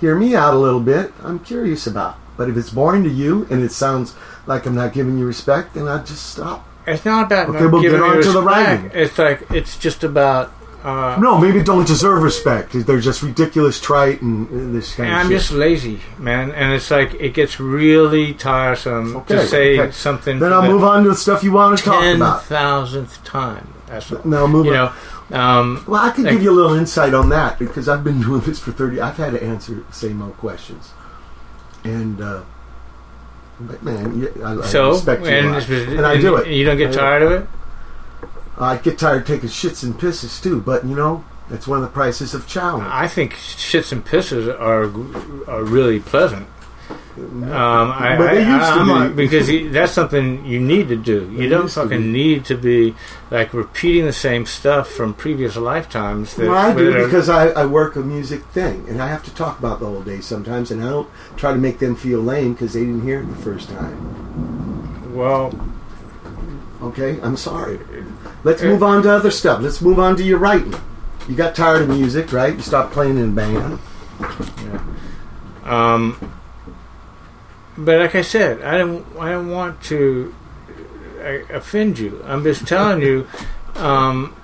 hear me out a little bit, I'm curious about. But if it's boring to you and it sounds like I'm not giving you respect, then I just stop. It's not about Okay, not we'll giving get on to the respect. writing. It's like it's just about. Uh, No, maybe don't deserve respect. They're just ridiculous, trite, and, and this kind and of I'm shit. just lazy, man, and it's like it gets really tiresome Okay, to say okay. something. Then I'll move on to the stuff you want to talk about. thousandth time. That's all. Now move you on. know. Um, Well, I can Like- give you a little insight on that because I've been doing this for 30. I've had to answer the same old questions. And, uh, but man, I, I so respect you and. And I do it. You don't get I do it. tired of it. I get tired of taking shits and pisses too, but you know, that's one of the prices of challenge. I think shits and pisses are are really pleasant. Um, I, But they I- used to I'm a- be. because you, that's something you need to do. They You don't used to fucking need to be like repeating the same stuff from previous lifetimes. That, Well, I do because I, I work a music thing, and I have to talk about the old days sometimes, and I don't try to make them feel lame because they didn't hear it the first time. well, Okay, I'm sorry. Let's move on to other stuff. Let's move on to your writing. You got tired of music, right? You stopped playing in band. Um, but like I said, I don't. I don't want to uh, offend you. I'm just telling you. Um,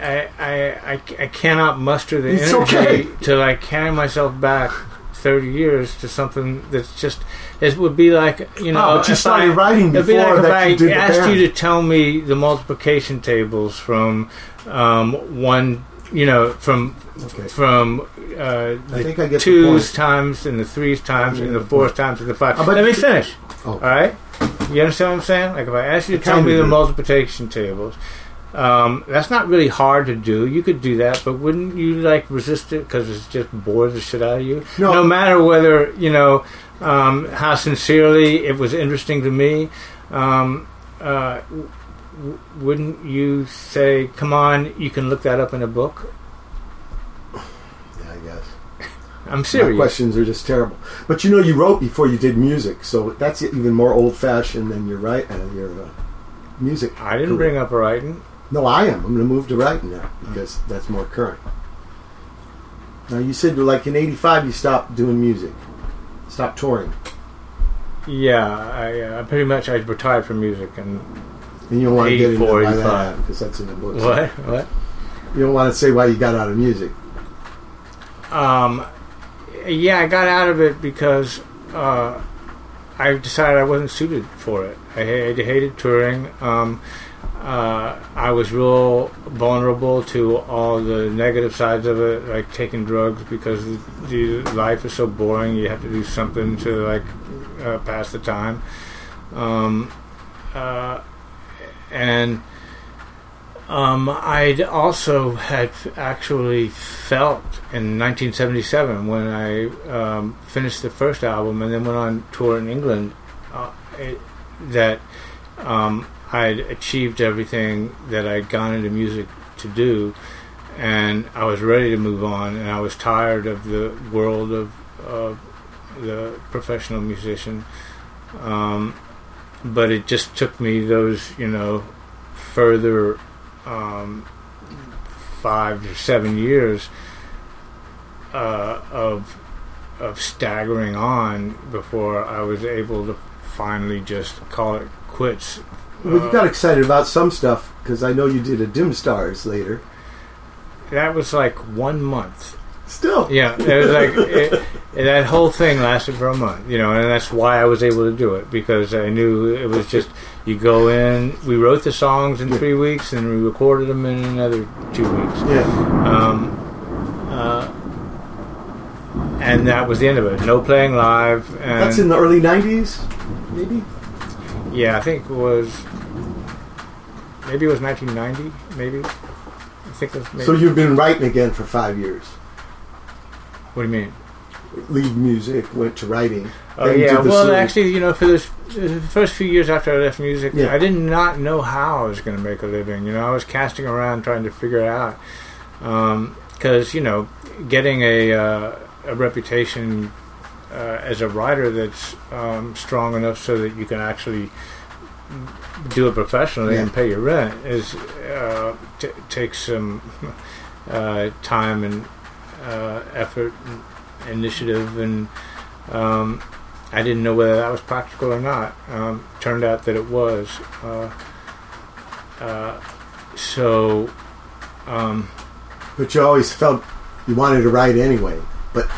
I, I, I, I cannot muster the It's energy okay. to like carry myself back 30 years to something that's just it would be like you know Oh, but you started I, writing it'd be before like if that I did asked you to tell me the multiplication tables from um, one you know from Okay. from uh, I the think I get the twos point. times and the threes times and the the fours times and the five. Uh, but Let me finish. Oh. All right. You understand what I'm saying? Like if I asked you to tell me the multiplication tables, um, that's not really hard to do. You could do that, but wouldn't you like resist it because it's just bores the shit out of you? No. matter whether you know um, how sincerely it was interesting to me. Um, uh, w- w- wouldn't you say, "Come on, you can look that up in a book"? Yeah, I guess. I'm serious. My questions are just terrible. But you know, you wrote before you did music, so that's even more old-fashioned than your right uh, your uh, music. I didn't career. bring up writing. No, I am. I'm going to move to writing now because that's more current. Now, you said like in '85 you stopped doing music, stopped touring, Yeah, I uh, pretty much I retired from music and and you don't want to get into 84, why that because that's in the book. what what. You don't want to say why you got out of music. Um, yeah, I got out of it because uh, I decided I wasn't suited for it. I, I hated touring. Um, uh, I was real vulnerable to all the negative sides of it, like taking drugs because the, life is so boring. You have to do something to like uh, pass the time. Um, uh, and um, I'd also had actually felt in 1977 when I um, finished the first album and then went on tour in England uh, it, that um, I'd achieved everything that I'd gone into music to do, and I was ready to move on. And I was tired of the world of, of the professional musician. Um, but it just took me those, you know, further um, five to seven years uh, of of staggering on before I was able to finally just call it quits. Well, you got excited about some stuff because I know you did a Dim Stars later. that was like one month. Still, Yeah, it was like it, that whole thing lasted for a month, you know, and that's why I was able to do it because I knew it was just you go in. We wrote the songs in three weeks, and we recorded them in another two weeks. yeah. Um, uh, and that was the end of it. No playing live. And That's in the early '90s, maybe. Yeah, I think it was maybe it was 1990. Maybe I think it was. Maybe, So you've been writing again for five years. what do you mean? Leave music, went to writing. Oh yeah. Well, actually, you know, for those the first few years after I left music, Yeah. I did not know how I was going to make a living. You know, I was casting around trying to figure it out because you know, getting a uh, a reputation uh, as a writer that's um, strong enough so that you can actually do it professionally Yeah. and pay your rent is uh, t- takes some uh, time and uh, effort and initiative and um, I didn't know whether that was practical or not. Um, turned out that it was. Uh, uh, so, um, But you always felt you wanted to write anyway. But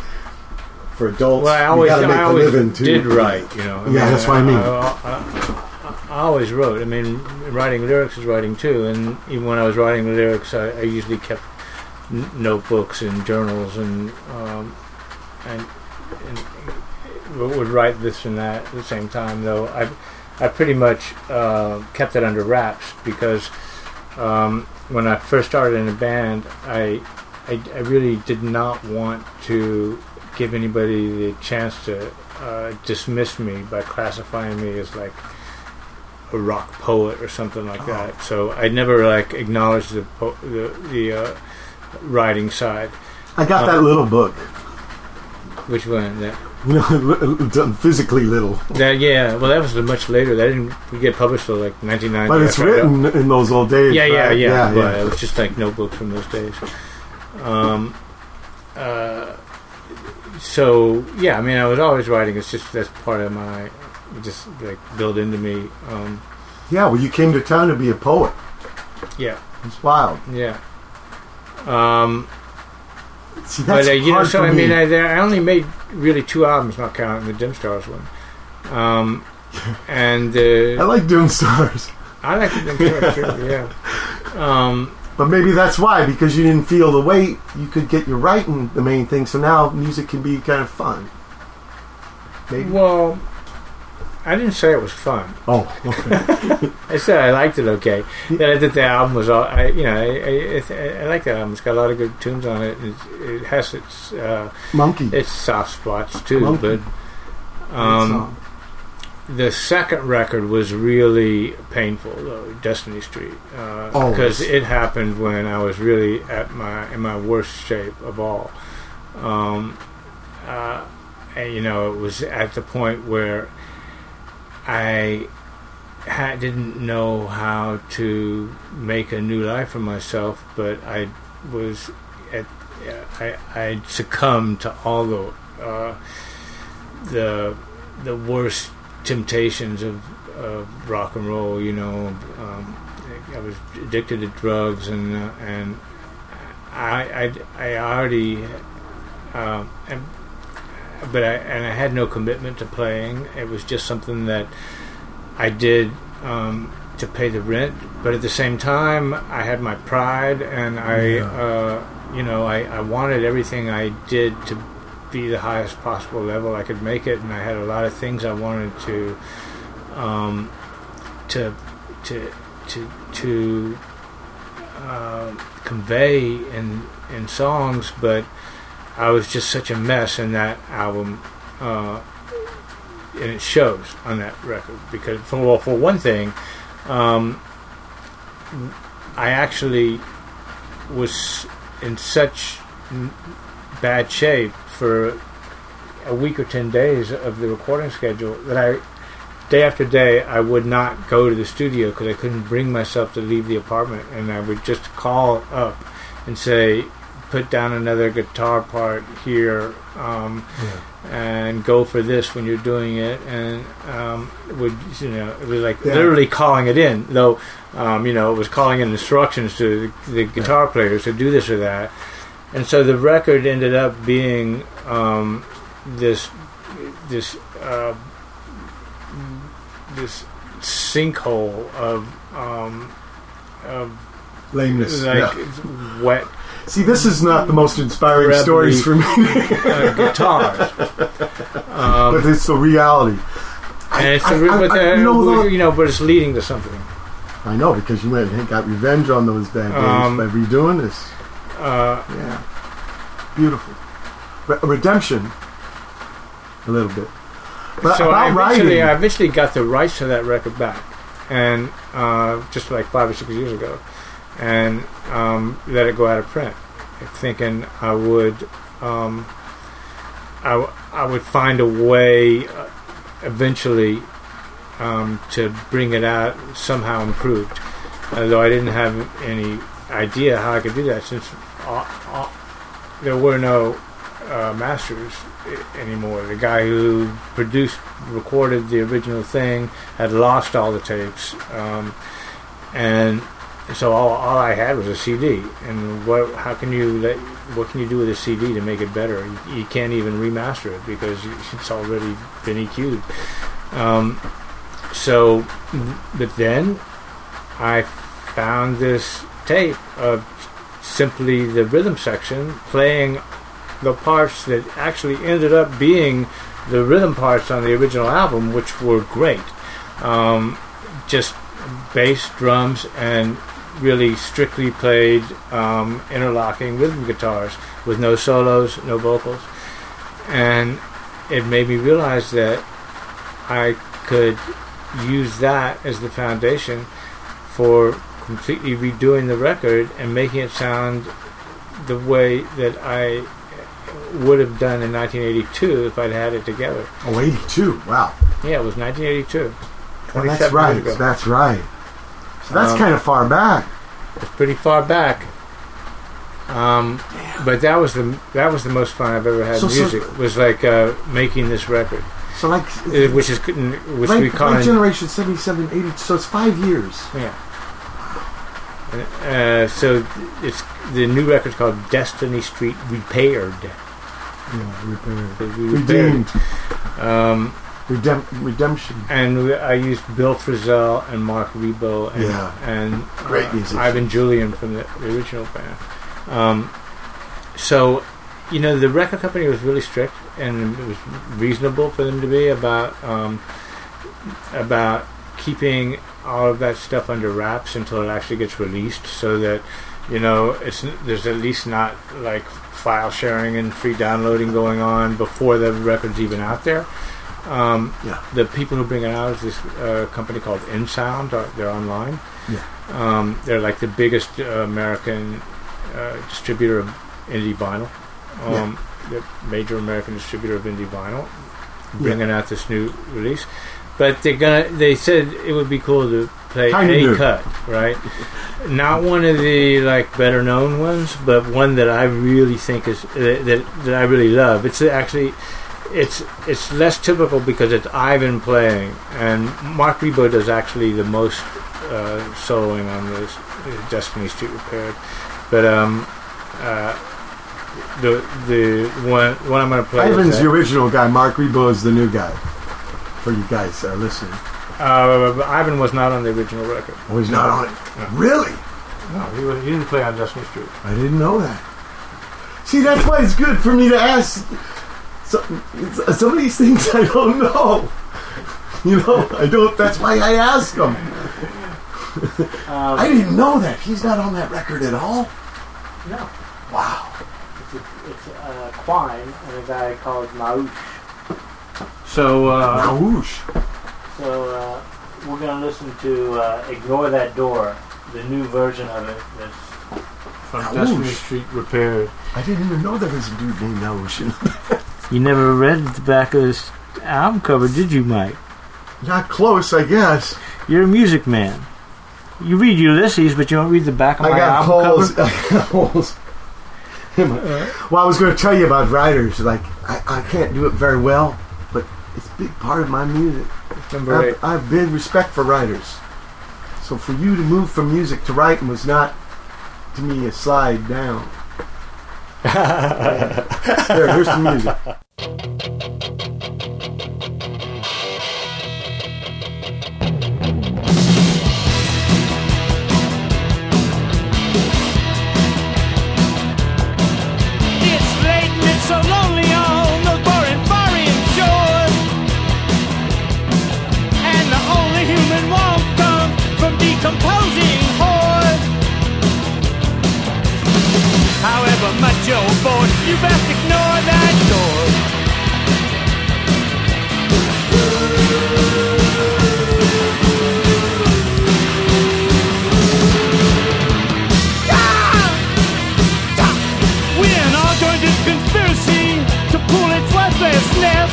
for adults, well, I you always, got to make I always living too. did write. You know. Yeah, that's what I mean. I, I- I always wrote. I mean, writing lyrics is writing too. And even when I was writing the lyrics, I, I usually kept n- notebooks and journals and um, and, and would write this and that at the same time. Though I I pretty much uh, kept it under wraps because um, when I first started in a band, I, I I really did not want to give anybody the chance to uh, dismiss me by classifying me as like a rock poet or something like that. So I never like acknowledged the po- the, the uh, writing side. I got Uh, that little book. Which one? That, You know, done physically little, that yeah. Well, that was much later. That didn't get published till like 1990. but it's written in those old days. Yeah, yeah, right? yeah. yeah, But yeah. it was just like notebooks from those days. Um, uh, so yeah, I mean, I was always writing. It's just that's part of my, just like built into me. Um, Yeah, well, you came to town to be a poet. yeah, It's wild. yeah. Um, See, that's but uh, you know, so I me. mean, I, I only made really two albums, not counting the Dim Stars one. Um, and I uh, like doing stars, I like the Dim Stars too. Yeah. Um, but maybe that's why because you didn't feel the weight. You could get your writing the main thing. So now music can be kind of fun. Maybe. well, I didn't say it was fun. Oh, okay. I said I liked it okay. That I did the album was all I you know I I, I, I like that album. It's got a lot of good tunes on it. It, it has its uh, monkey. its soft spots too. Monkey. But um, the second record was really painful though. Destiny Street because it's- it happened when I was really at my in my worst shape of all. Um, uh, and, you know, it was at the point where I ha- didn't know how to make a new life for myself, but I was at I I succumbed to all the uh, the the worst temptations of, of rock and roll. You know, um, I was addicted to drugs, and uh, and I I, I already. Um, and, but I and I had no commitment to playing. It was just something that I did um, to pay the rent. But at the same time, I had my pride, and I, Yeah. uh, you know, I, I wanted everything I did to be the highest possible level I could make it, and I had a lot of things I wanted to, um, to, to, to, to uh, convey in in songs, but I was just such a mess in that album. Uh, and it shows on that record because for well for one thing um, I actually was in such bad shape for a week or 10 days of the recording schedule that I day after day I would not go to the studio because I couldn't bring myself to leave the apartment. And I would just call up and say put down another guitar part here um, and go for this when you're doing it. And um, would you know it was like Yeah. literally calling it in though um, you know it was calling in instructions to the, the guitar players to do this or that and so the record ended up being um, this this uh, this sinkhole of um, of Lameness. like yeah. wet See, this is not the most inspiring Rebel- stories for me, uh, guitars. but it's the reality. And it's I- a re- I- but, I- uh, you know, you know, but it's leading to something. I know because you went and got revenge on those bad days Um, by redoing this. Uh, Yeah, beautiful. Re- redemption. A little bit, but so I eventually, writing. I eventually got the rights to that record back, and uh, just like five or six years ago, and um, let it go out of print, thinking I would, um, I, w- I would find a way uh, eventually um, to bring it out somehow improved, although I didn't have any idea how I could do that since all, all, there were no uh, masters anymore. The guy who produced, recorded the original thing had lost all the tapes, um, and so all, all I had was a CD. And what? How can you let? What can you do with a CD to make it better? You, you can't even remaster it because it's already been EQ'd. Um, so, but then I found this tape of simply the rhythm section playing the parts that actually ended up being the rhythm parts on the original album, which were great. Um, just bass, drums, and really strictly played um, interlocking rhythm guitars with no solos, no vocals. And it made me realize that I could use that as the foundation for completely redoing the record and making it sound the way that I would have done in 1982 if I'd had it together. oh, 82. Wow, Yeah, it was 1982. Well, that's right. ago. That's right. So that's Um, kind of far back. It's pretty far back. Um, but that was the that was the most fun I've ever had So- in so- music. was like uh, making this record, So like, uh, which is which we like, call like generation 77, 80. So it's five years. Yeah. Uh, so it's the new record's called Destiny Street Repaired. Yeah, repaired. We repaired. Redeemed. Um, Redem- redemption. and we, I used Bill Frisell and Marc Ribot and, Yeah. and Great uh, musicians. Ivan Julian from the, the original band. Um, so, you know, the record company was really strict, and it was reasonable for them to be about um, about keeping all of that stuff under wraps until it actually gets released, so that you know it's there's at least not like file sharing and free downloading going on before the record's even out there. Um, Yeah. the people who bring it out is this uh, company called InSound. uh, They're online. Yeah. Um, they're like the biggest uh, American uh, distributor of indie vinyl. um, the major American distributor of indie vinyl, bringing out this new release. But they're gonna. They said it would be cool to play Kinda a do. cut, right? Not one of the like better known ones, but one that I really think is that that, that I really love. It's actually. It's it's less typical because it's Ivan playing, and Marc Ribot does actually the most uh, soloing on this uh, Destiny Street Repaired. But um, uh, the the one one I'm going to play. Ivan's the original guy. Marc Ribot is the new guy. For you guys that are listening. Uh, Ivan was not on the original record. Oh, he's not on it. Really? No, he, was, he didn't play on Destiny Street. I didn't know that. See, that's why it's good for me to ask. Some, some of these things I don't know. You know, I don't. That's why I ask them. Um, I didn't know that he's not on that record at all. no, Wow. it's, a, it's uh, Quine and a guy called Maush. So, uh, Whoosh. so uh, we're gonna listen to uh, "Ignore That Door," the new version of it that's from. Destiny Street Repair. I didn't even know there was a dude named Ocean. You never read the back of this album cover, did you, Mike? Not close, I guess. You're a music man. You read Ulysses, but you don't read the back of I my got album holes. cover. I got holes. well, I was going to tell you about writers. Like, I, I can't do it very well, but it's a big part of my music. Number. I've, I have big respect for writers. So for you to move from music to writing was not, to me, a slide down. there, here's the music. It's late and it's so lonely from decomposing whores. However much you're bored, you best ignore that door. Conspiracy to pull its worthlessness.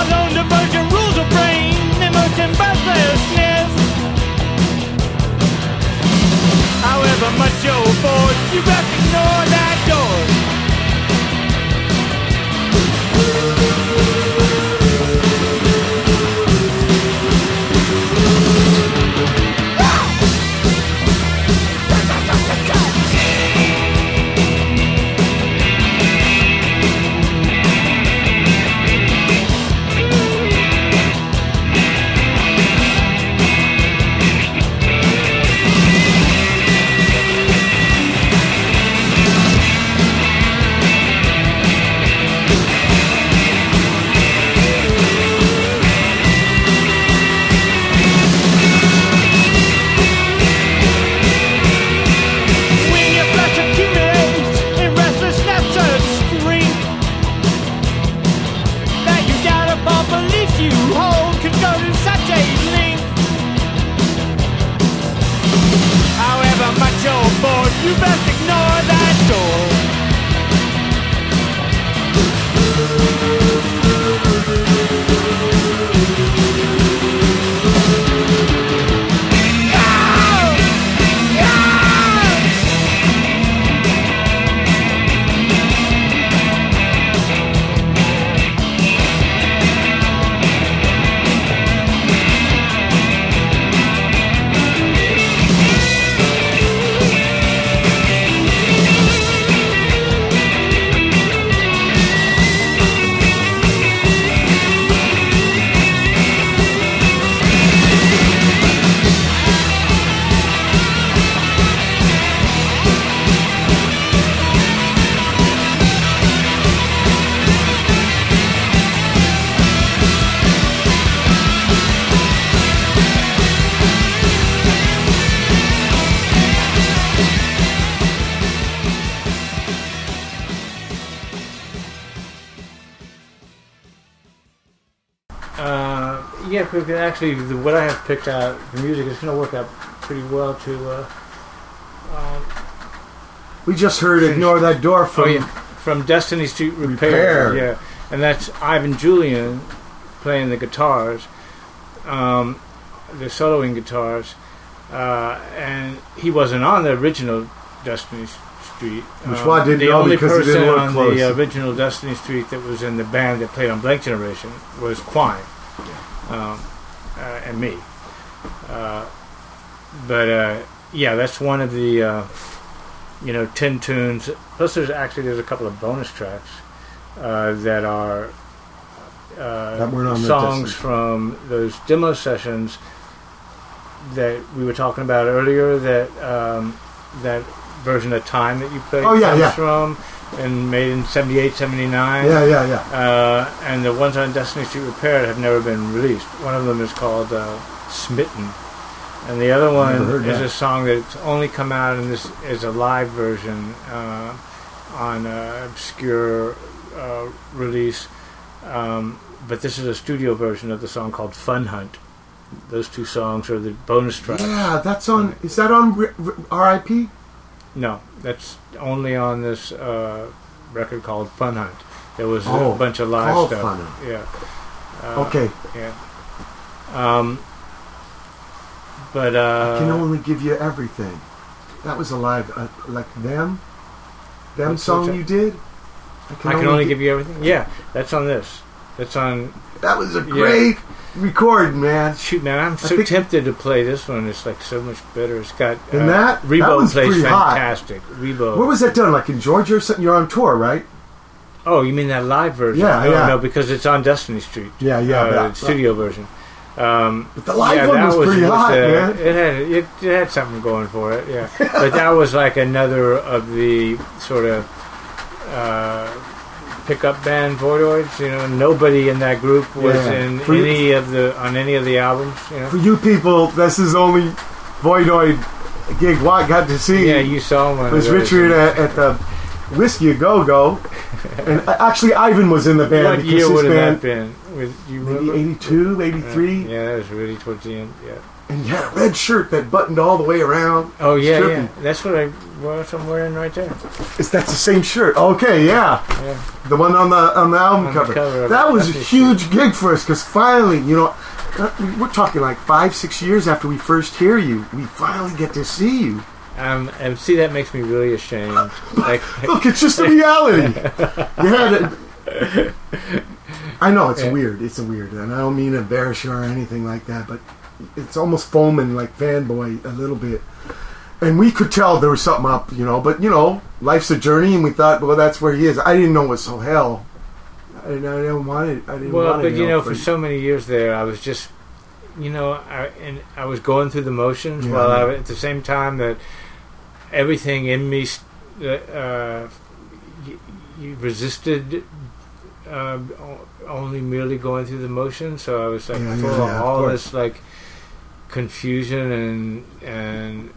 Alone the virgin rules of brain, birthlessness. However much you're bored, you ignore that door. Actually, the, what I have picked out, the music is going to work out pretty well to. Uh, um, We just heard "Ignore That Door" from. oh yeah, from Destiny Street Repair. Repair. Yeah, and that's Ivan Julian playing the guitars, um, the soloing guitars, uh, and he wasn't on the original Destiny Street. Which Um, didn't the know only because person didn't on close. the original Destiny Street that was in the band that played on Blank Generation was Quine, um, uh, and me. Uh, but uh, yeah, that's one of the uh, you know ten tunes. Plus, there's actually there's a couple of bonus tracks uh, that are uh, That weren't on songs from those demo sessions that we were talking about earlier. That um, that version of Time that you played Oh, yeah, comes yeah. from and made in 78, 79. Yeah, yeah, yeah. Uh, and the ones on Destiny Street Repaired have never been released. One of them is called uh, Smitten, and the other one is that. a song that's only come out in this is a live version uh, on an obscure uh, release. Um, but this is a studio version of the song called Fun Hunt. Those two songs are the bonus tracks. Yeah, that's on. Is that on R.I.P.? No, that's only on this uh, record called Fun Hunt. There was Oh, a bunch of live stuff. Fun Hunt. Yeah. Uh, Okay, Yeah. Um. But uh, I can only give you everything. That was a live, uh, like them, them song you did. I can only give you everything. Yeah, that's on this. That's on. That was a great record, man. Shoot, man, I'm so tempted to play this one. It's like so much better. It's got uh, And that- Ribot that was plays pretty hot. fantastic. Ribot. Where was that done? Like in Georgia or something? You're on tour, right? oh, you mean that live version? Yeah, no, yeah. No, because it's on Destiny Street. Yeah, yeah. uh, studio version. Um, But the live yeah, one that was pretty hot, uh, man. It had it, it had something going for it, yeah. but that was like another of the sort of uh, pickup band Voidoids. You know, nobody in that group was Yeah. in For you- any of the on any of the albums. You know, For you people, this is only Voidoid gig. What I got to see yeah, you saw one. was. Richard at, at the Whiskey Go Go, and uh, actually Ivan was in the band What year would have that been? With you maybe remember? 82, 83, Yeah, that was really towards the end. Yeah. And he had a red shirt that buttoned all the way around. Oh yeah, yeah. That's what I what I'm wearing right there. Is that's the same shirt? Okay, yeah, Yeah. the one on the on the album On the cover. cover that was a huge gig for us because finally, you know, we're talking like five, six years after we first hear you, we finally get to see you. Um, and see, that makes me really ashamed. Like, Look, it's just a reality. you had it. I know it's Yeah. weird. It's a weird, and I don't mean to embarrass you or anything like that, but it's almost foaming like fanboy a little bit. And we could tell there was something up, you know. But you know, life's a journey, and we thought, well, that's where he is. I didn't know it was so hell. I didn't, I didn't want it. I didn't well, want but you know, for so many years there, I was just, you know, I, and I was going through the motions Yeah. while I, at the same time that everything in me, uh, resisted. Uh, only merely going through the motions, so I was like Yeah, full yeah, of yeah, of all this like confusion and and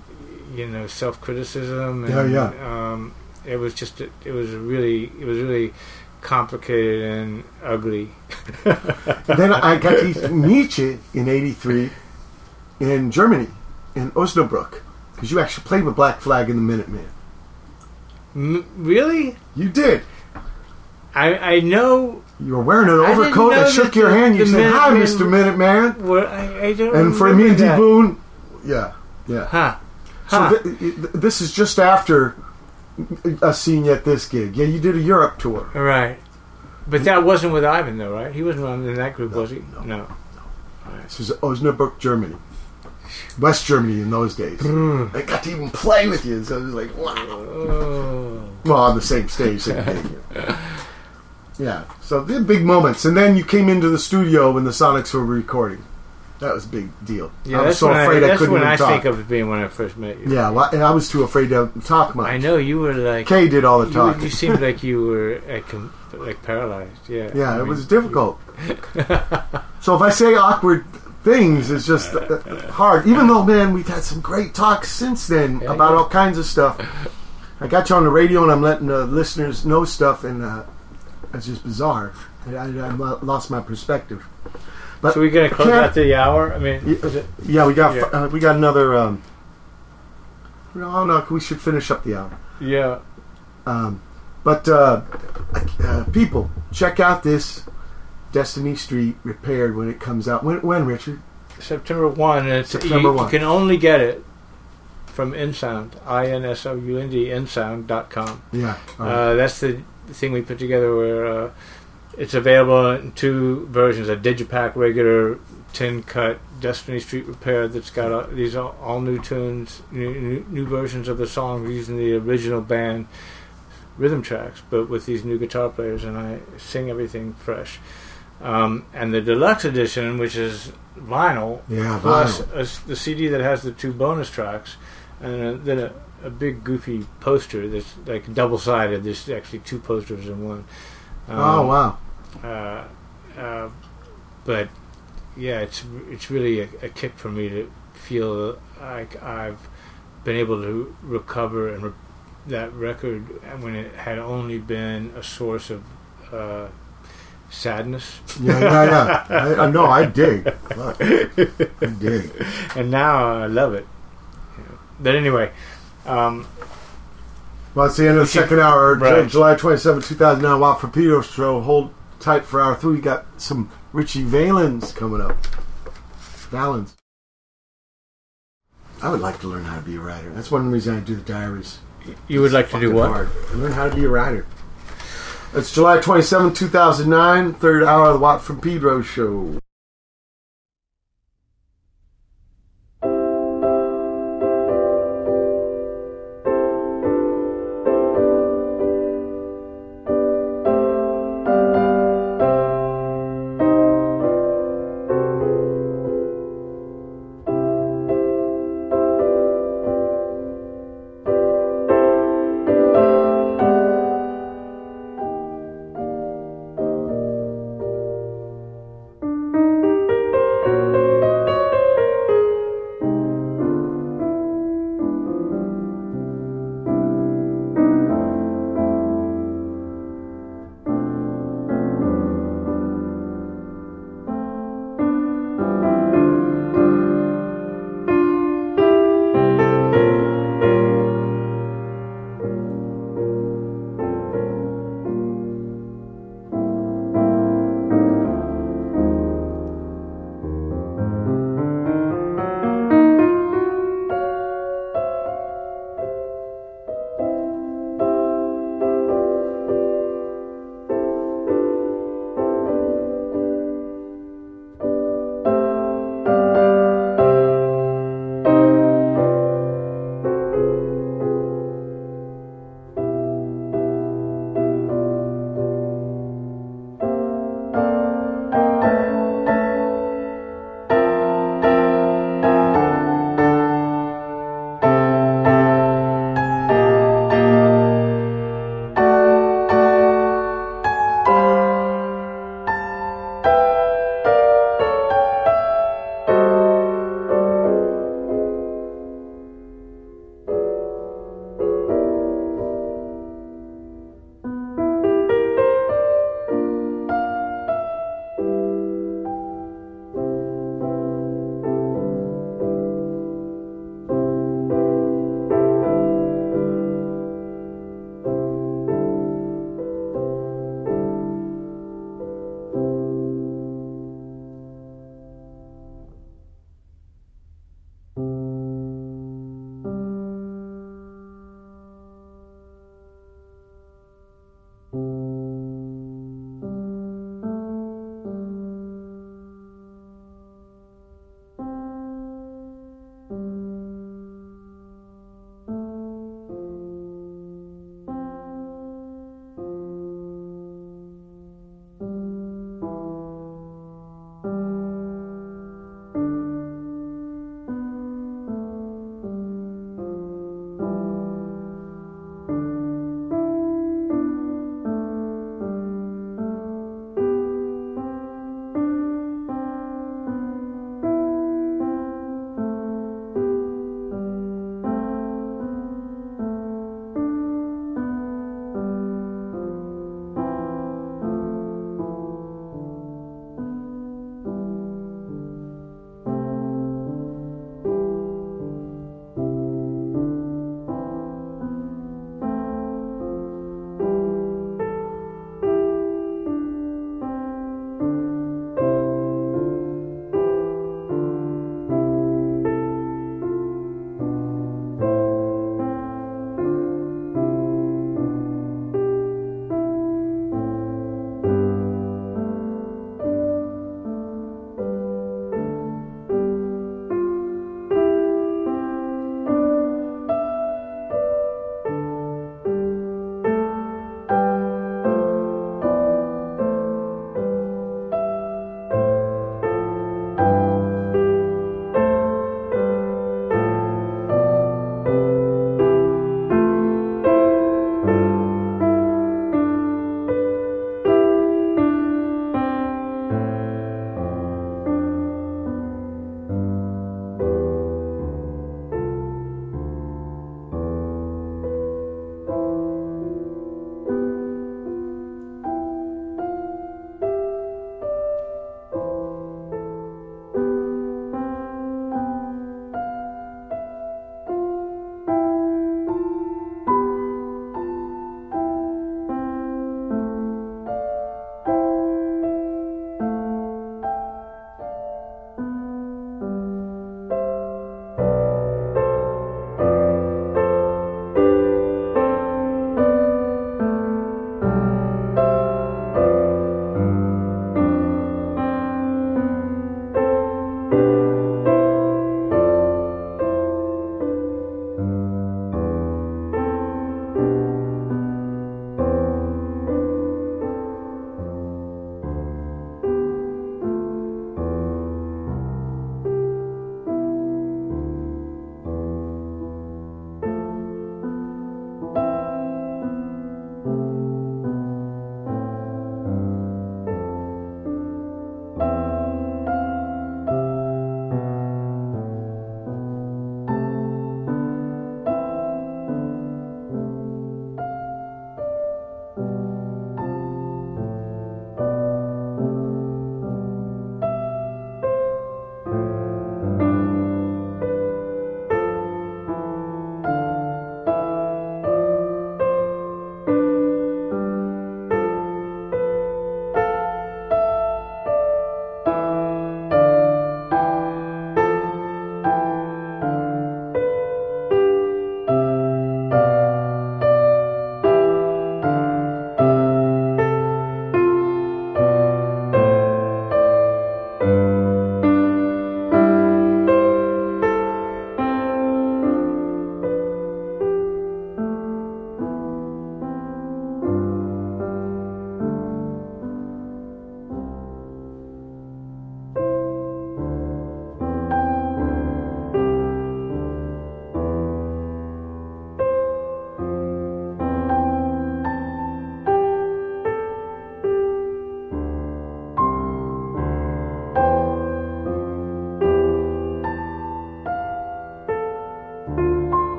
you know self criticism. Yeah, yeah. Um, it was just it was really it was really complicated and ugly. then I got to meet you in '83 in Germany, in Osnabrück, because you actually played with Black Flag in the Minutemen. M- really? You did. I I know. You were wearing an I overcoat. I know shook your the- hand. You said, "Hi, Mister Minuteman." What I, I don't. And for remember Mindy that. Boone, yeah, yeah. Huh. So th- th- this is just after us seeing you at this gig. Yeah, you did a Europe tour. Right. But that wasn't with Ivan, though, right? He wasn't in that group, was he? no. No. This was Osnabrück, Germany, West Germany in those days. Mm. I got to even play with you, so it was like, wow. Oh. Well, on the same stage, same thing. Yeah, so the big moments, and then you came into the studio when the Sonics were recording. That was a big deal. Yeah, I was so when I, afraid I, couldn't when even I talk. think of it being when I first met you. yeah, well, and I was too afraid to talk much. I know you were like Kay did all the you, talking. you seemed like you were like, like paralyzed. Yeah. Yeah, I it mean, was difficult. so if I say awkward things, it's just uh, hard. Even though, man, we've had some great talks since then Yeah, about all kinds of stuff. I got you on the radio, and I'm letting the listeners know stuff, and uh, it's just bizarre. I, I, I lost my perspective. But So we gonna close out the hour? I mean, Yeah. yeah, we got Yeah. uh, we got another. Um, no, no, we should finish up the hour. Yeah. Um, but uh, uh, people, check out this Destiny Street repaired when it comes out. When, when Richard? September 1. And it's, September you, 1. you can only get it from InSound. I-N-S-O-U-N-D, InSound.com. Yeah. all right. Uh, that's the thing we put together where uh, it's available in two versions a digipack regular tin cut destiny street repair that's got these all, all new tunes new, new, new versions of the songs using the original band rhythm tracks but with these new guitar players and i sing everything fresh um, and the deluxe edition which is vinyl yeah, plus vinyl. a the cd that has the two bonus tracks and then a, a big goofy poster that's like double sided. There's actually two posters in one. Um, oh, wow. Uh, uh, but yeah, it's it's really a, a kick for me to feel like I've been able to recover and re- that record when it had only been a source of uh, sadness, Yeah, yeah, yeah. I, I know, I dig. Fuck. I dig. and now I love it. But anyway. Um, Well, it's the end of the should- second hour, right. July 27, 2009, Watt for Pedro show. Hold tight for hour three. We got some Ritchie Valens coming up. Valens. I would like to learn how to be a writer. That's one reason I do the diaries. you would like to do what? hard. Learn how to be a writer. It's July 27, 2009, third hour of the Watt from Pedro show.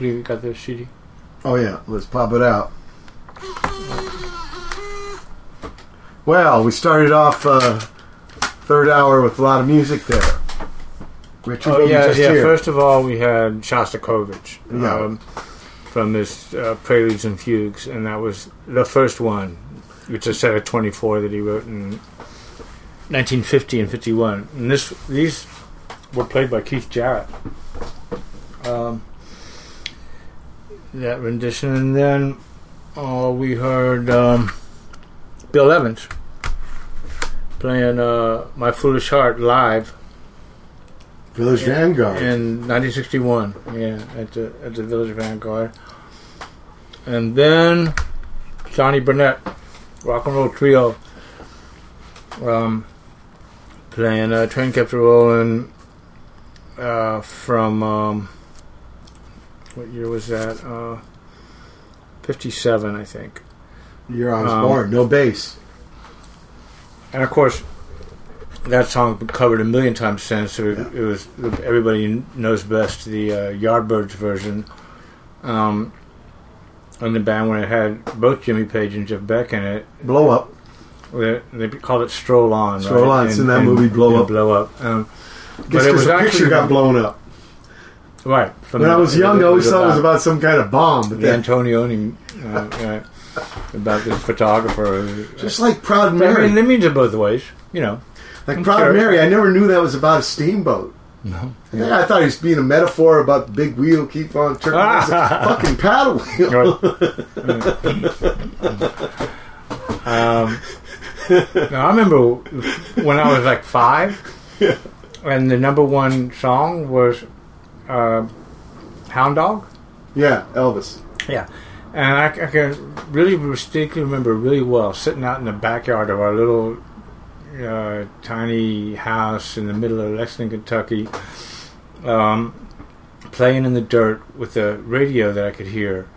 You got the CD? Oh yeah, let's pop it out. Well, we started off uh, third hour with a lot of music there. Richard, Oh yeah, yeah. hear? First of all, we had Shostakovich Yeah. um, from his uh, Preludes and Fugues, and that was the first one, which is a set of twenty-four that he wrote in 1950 and 51. And this, these were played by Keith Jarrett. Um, that rendition, and then uh, we heard um, Bill Evans playing uh, "My Foolish Heart" live Village Vanguard. in 1961. Yeah, at the at the Village Vanguard. And then Johnny Burnette, rock and roll trio, um, playing uh, "Train Kept a Rollin'" uh, from um, what year was that? Uh, 57, I think. You're on um, born. No bass. And of course, that song been covered a million times since. So it, it was everybody knows best the uh, Yardbirds version. Um, and the band when it had both Jimmy Page and Jeff Beck in it, Blow up. they, they called it "Stroll On." Stroll right? On, it's in that movie, Blow and Up. Blow Up. Um, but it was actually picture got blown up. Right. From When the- I was young, I always thought it was about some kind of bomb. But the then, Antonioni, uh, right, about this photographer. just like Proud I Mary. mean, it means it both ways, you know. like I'm Proud sure. Mary, I never knew that was about a steamboat. No. Yeah, I thought he was being a metaphor about the big wheel keep on turning. It's a fucking paddle wheel. Um, now, I remember when I was like five, and the number one song was uh, "Hound Dog." Yeah, Elvis. Yeah, and I, I can really distinctly remember really well sitting out in the backyard of our little uh, tiny house in the middle of Lexington, Kentucky, um, playing in the dirt with a radio that I could hear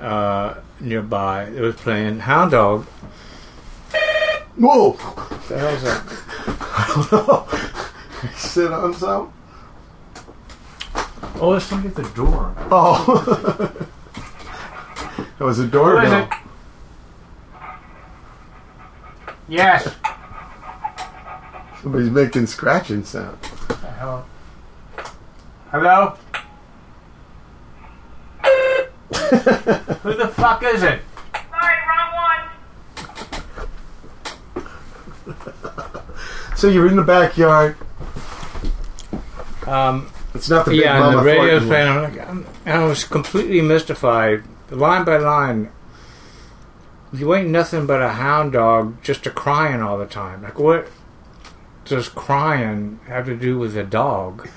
uh, nearby. It was playing Hound Dog. Whoa! What the hell's that? I don't know. Sit on some. Oh, let's look at the door. Oh. that was a doorbell. Yes. Somebody's making scratching sound. Hello. Hello? Who the fuck is it? Sorry, wrong one. so you're in the backyard. Um, it's not the big yeah, mama the radio's Thornton playing. I'm like, I'm, and I was completely mystified, line by line. You ain't nothing but a hound dog, just a crying all the time. Like, what does crying have to do with a dog?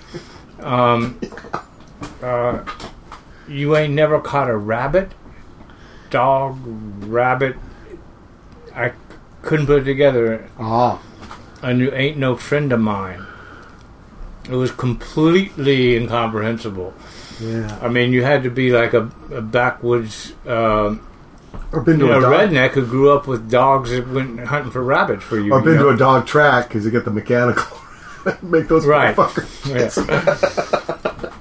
Um, uh, you ain't never caught a rabbit, dog, rabbit. I couldn't put it together Oh, and you ain't no friend of mine. It was completely incomprehensible. yeah. I mean, you had to be like a, a backwoods um, Or been you to know, a dog. redneck who grew up with dogs that went hunting for rabbits for you. Or you been know? to a dog track because they get the mechanical. Make those Right. motherfuckers.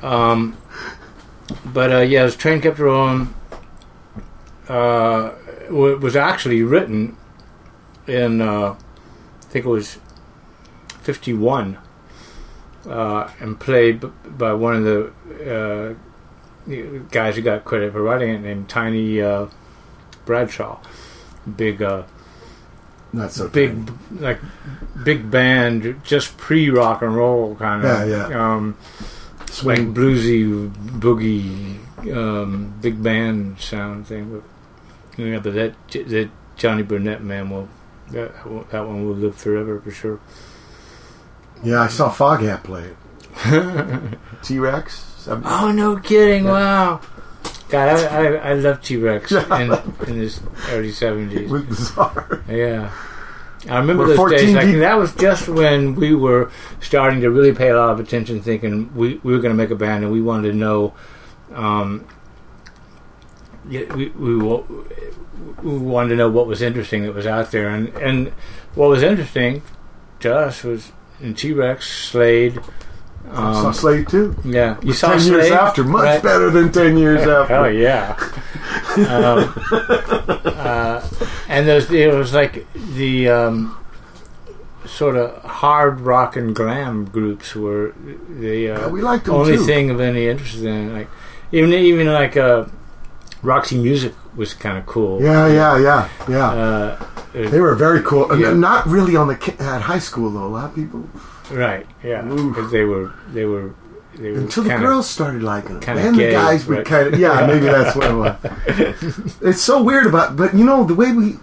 Yeah. um, but uh, yeah, this train kept rolling. Uh, it was actually written in, uh, I think it was '51, uh, and played by one of the uh, guys who got credit for writing it, named Tiny uh, Bradshaw. Big, uh, Not so big, like big band, just pre rock and roll kind of. Yeah, yeah. Um, like Swing. bluesy boogie um, big band sound thing. But yeah, but that that Johnny Burnette man will that that one will live forever for sure. Yeah, I saw Foghat play it. T Rex. Oh no, kidding! Wow. God, I, I, I love T Rex in, in this early seventies. Bizarre. Yeah. I remember We're those days. 14 Like deep. that was just when we were starting to really pay a lot of attention, thinking we, we were going to make a band, and we wanted to know. Um, we we, we wanted to know what was interesting that was out there, and and what was interesting to us was in T Rex, Slade. I saw Um, Slade too. yeah, you saw ten Slade years after, much right? better than ten years after. Hell yeah. um, uh, and there's it was like the um, sort of hard rock and glam groups were the Yeah, uh, we liked them only too. thing of any interest in. Like even even like uh, Roxy Music was kind of cool. Yeah, yeah, yeah, yeah. Uh, they were very cool. And yeah. Not really on the at high school though. A lot of people right. Yeah. Mm. Because they were they were they were until the girls started liking them. kinda the guys would right? kind of yeah, maybe that's what it was. it's so weird about, but you know the way we.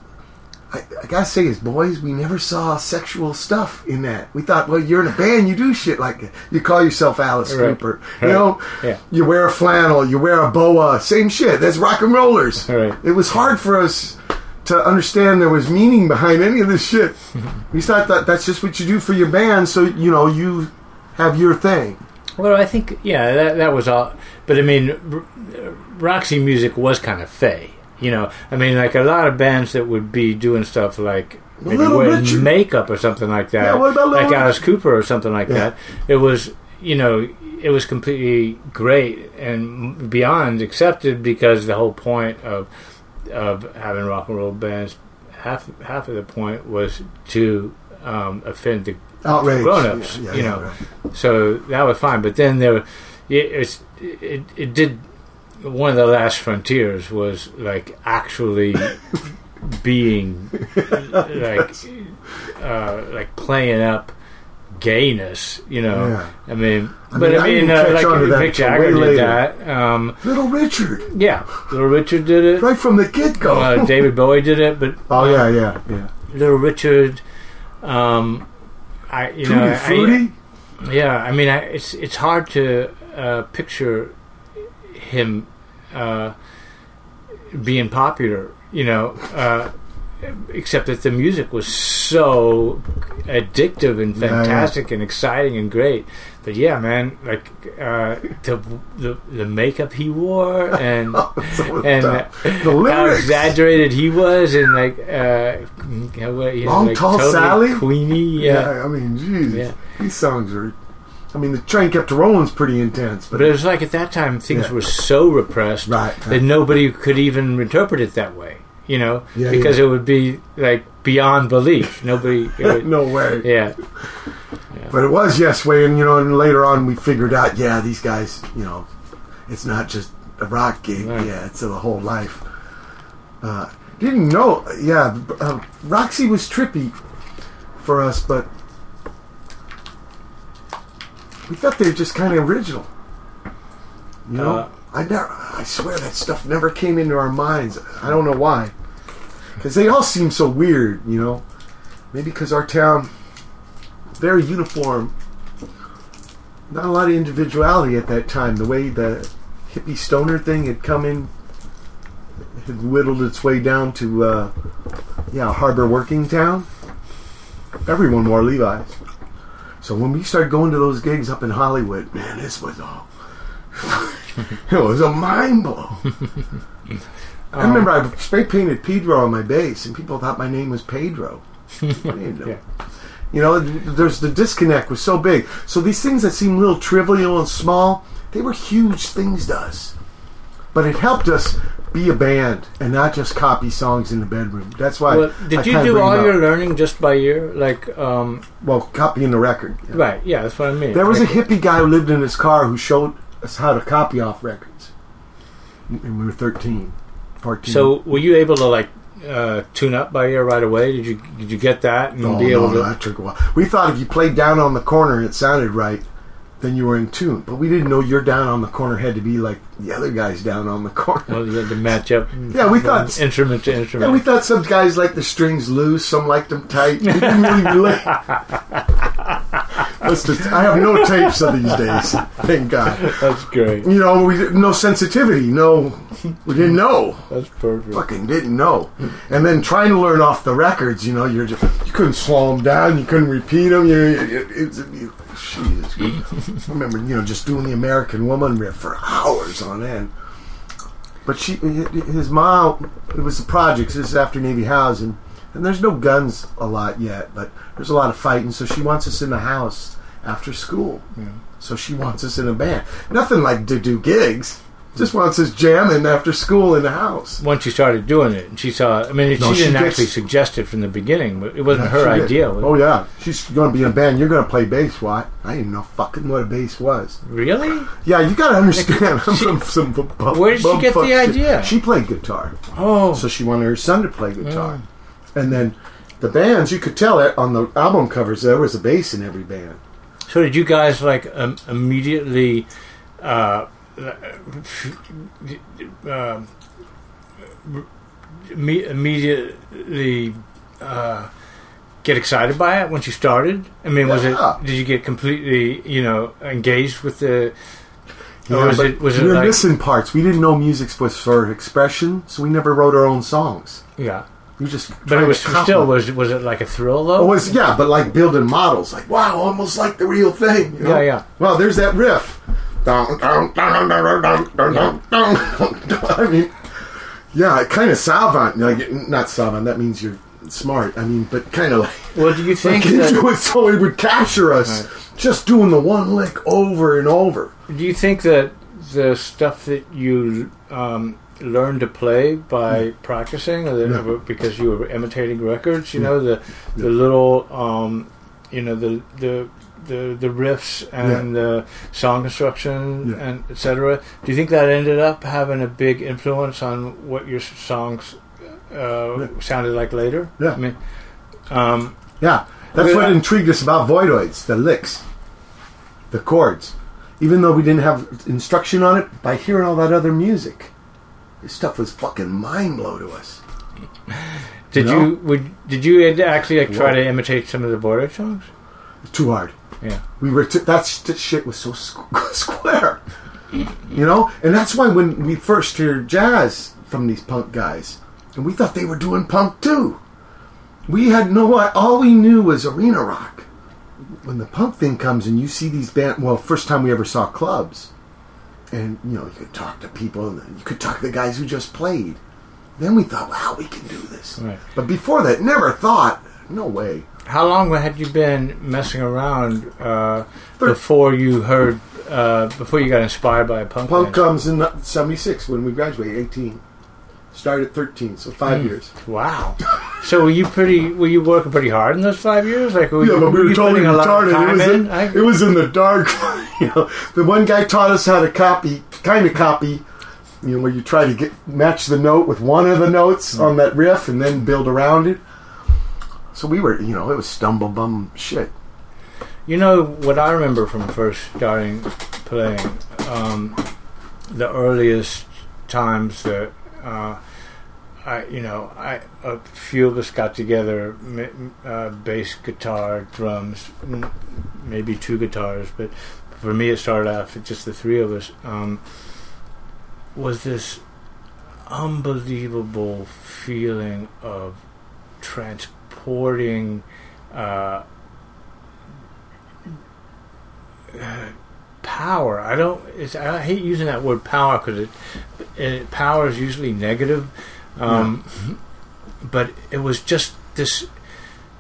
I, I gotta say, as boys, we never saw sexual stuff in that. We thought, well, you're in a band, you do shit like that. You call yourself Alice Right. Cooper, you know. Yeah. You wear a flannel, you wear a boa, same shit. That's rock and rollers. Right. It was hard for us to understand there was meaning behind any of this shit. we thought that that's just what you do for your band, so you know you have your thing. Well, I think yeah, that that was all. But I mean, R- Roxy Music was kind of fey. You know, I mean, like a lot of bands that would be doing stuff like maybe wearing Richard. makeup or something like that, Yeah, like Alice Cooper or something like Yeah. that. It was, you know, it was completely great and beyond accepted because the whole point of of having rock and roll bands, half half of the point was to um, offend the Outrage. Grown-ups, Yeah, yeah, you yeah, know. right. so that was fine. But then there, it, it's, it, it did. One of the last frontiers was like actually being like uh, like playing up gayness. You know, Yeah. I mean, I but mean, I I mean, didn't uh, like that Mick till Jagger did that. Um, Little Richard, yeah, Little Richard did it. right from the get go. Uh, David Bowie did it, but oh yeah, yeah, yeah. Little Richard. Um, I you know Tutti I- Frutti. Yeah, I mean, I, it's it's hard to uh, picture him uh, being popular, you know, uh, except that the music was so addictive and Yeah, yeah. fantastic and exciting and great. But yeah, man, like uh, the, the the makeup he wore and So and how exaggerated he was and like uh, you know, Long, like tall totally Sally? Queenie, yeah. Yeah, I mean, jeez, Yeah. these songs are. I mean, the train kept rolling rolling's pretty intense, but, But it was like at that time things Yeah. were so repressed Right, that nobody could even interpret it that way. You know, Yeah, because it would be like beyond belief. Nobody. would- no way. Yeah, But it was yes way, and you know, and later on we figured out, yeah, these guys, you know, it's not just a rock gig, Right. yeah, it's a whole life. Uh, didn't know, yeah, uh, Roxy was trippy for us, but We thought they were just kind of original. You know, Uh, I never. I swear that stuff never came into our minds. I don't know why. Because they all seem so weird. You know, maybe because our town very uniform. Not a lot of individuality at that time. The way the hippie stoner thing had come in, had whittled its way down to, uh, yeah, harbor working town. Everyone wore Levi's. So when we started going to those gigs up in Hollywood, man, this was all. it was a mind blow. I remember I spray painted Pedro on my bass, and people thought my name was Pedro. I didn't know. Yeah. You know, there's the disconnect was so big. So these things that seem little trivial and small, they were huge things to us. But it helped us be a band and not just copy songs in the bedroom. That's why. Well, I did you do all your learning just by ear? Like, um, well copying the record? yeah. right? Yeah, that's what I mean. There was a hippie guy who lived in his car who showed us how to copy off records. And we were 13, 14. So, were you able to like uh, tune up by ear right away? Did you did you get that and oh, be able no, to? that took a while. We thought if you played down on the corner and it sounded right, then you were in tune. But we didn't know your down on the corner had to be like the other guy's down on the corner. Well, you had to match up. Yeah, we thought- instrument to instrument. Yeah, we thought some guys like the strings loose, some liked them tight. We didn't really relate. That's the- I have no tapes of these days. Thank God. that's great. You know, we no sensitivity. No, we didn't know. That's perfect. Fucking didn't know. And then trying to learn off the records. You know, you're just you couldn't slow them down. You couldn't repeat them. You, it's you, Jesus. I remember, you know, just doing the American Woman riff for hours on end. But she, his mom, it was the projects. This is after Navy housing, and there's no guns a lot yet, but there's a lot of fighting. So she wants us in the house after school. So she wants us in a band. Nothing like to do gigs. Just wants us jamming after school in the house. Once you started doing it, and she saw. I mean, No, she she didn't gets- actually suggest it from the beginning, but it wasn't Yeah, her idea. Was Oh yeah, she's going to be in a band. You're going to play bass. What? I didn't know fucking what a bass was. Really? Yeah, you got to understand. I'm from some Where did she get the shit. idea? She played guitar, Oh, so she wanted her son to play guitar. Mm. And then the bands, you could tell it on the album covers. There was a bass in every band. so did you guys like um, immediately? Uh, uh, immediately uh, get excited by it once you started? I mean, was Yeah. it? Did you get completely, you know, engaged with the? Yeah, was it? Was it we were like? missing parts. We didn't know music was for expression, so we never wrote our own songs. Yeah, you just but it was still was was it like a thrill though? It was yeah, but like building models, like wow, almost like the real thing. You know? Yeah, yeah. Well, there's that riff. I mean, yeah, kind of savant. Like not savant. That means you're smart. I mean, but kind of like. Well, do you think like that, it so it would capture us right. just doing the one lick over and over? Do you think that the stuff that you um, learned to play by practicing, or Yeah. because you were imitating records, you know the the little, um, you know the the the, the riffs and the song construction Yeah. and etc. Do you think that ended up having a big influence on what your songs uh, Yeah. sounded like later? Yeah. I mean, um, Yeah, that's Okay, what I- intrigued us about Voidoids, the licks, the chords. Even though we didn't have instruction on it, by hearing all that other music, this stuff was fucking mind blow to us. did No. you would did you actually like, try Whoa. to imitate some of the Border songs? Too hard. Yeah. We were t- that st- shit was so squ- square, you know. And that's why when we first heard jazz from these punk guys, and we thought they were doing punk too. We had no. All we knew was arena rock. When the punk thing comes and you see these band, well, first time we ever saw clubs, and you know you could talk to people, and you could talk to the guys who just played. Then we thought, wow, we can do this. Right. But before that, never thought, no way. How long had you been messing around uh, before you heard uh, before you got inspired by a punk? Punk band? comes in '76 when we graduated, 18. Started at 13, so five Hmm. years. Wow. So were you pretty? Were you working pretty hard in those five years? Like were Yeah, you, but we were were you totally putting a lot of retarded. It was, in? in, I- it was in the dark. you know, the one guy taught us how to copy, kind of copy, you know, where you try to get match the note with one of the notes Hmm. on that riff and then build around it. So we were, you know, it was stumble bum shit. You know what I remember from first starting playing, um, the earliest times that uh, I, you know, I a few of us got together, uh, bass, guitar, drums, maybe two guitars, but for me it started off just the three of us. Um, was this unbelievable feeling of transporting uh, power. I don't. It's, I hate using that word power because it, it power is usually negative. Um, But it was just this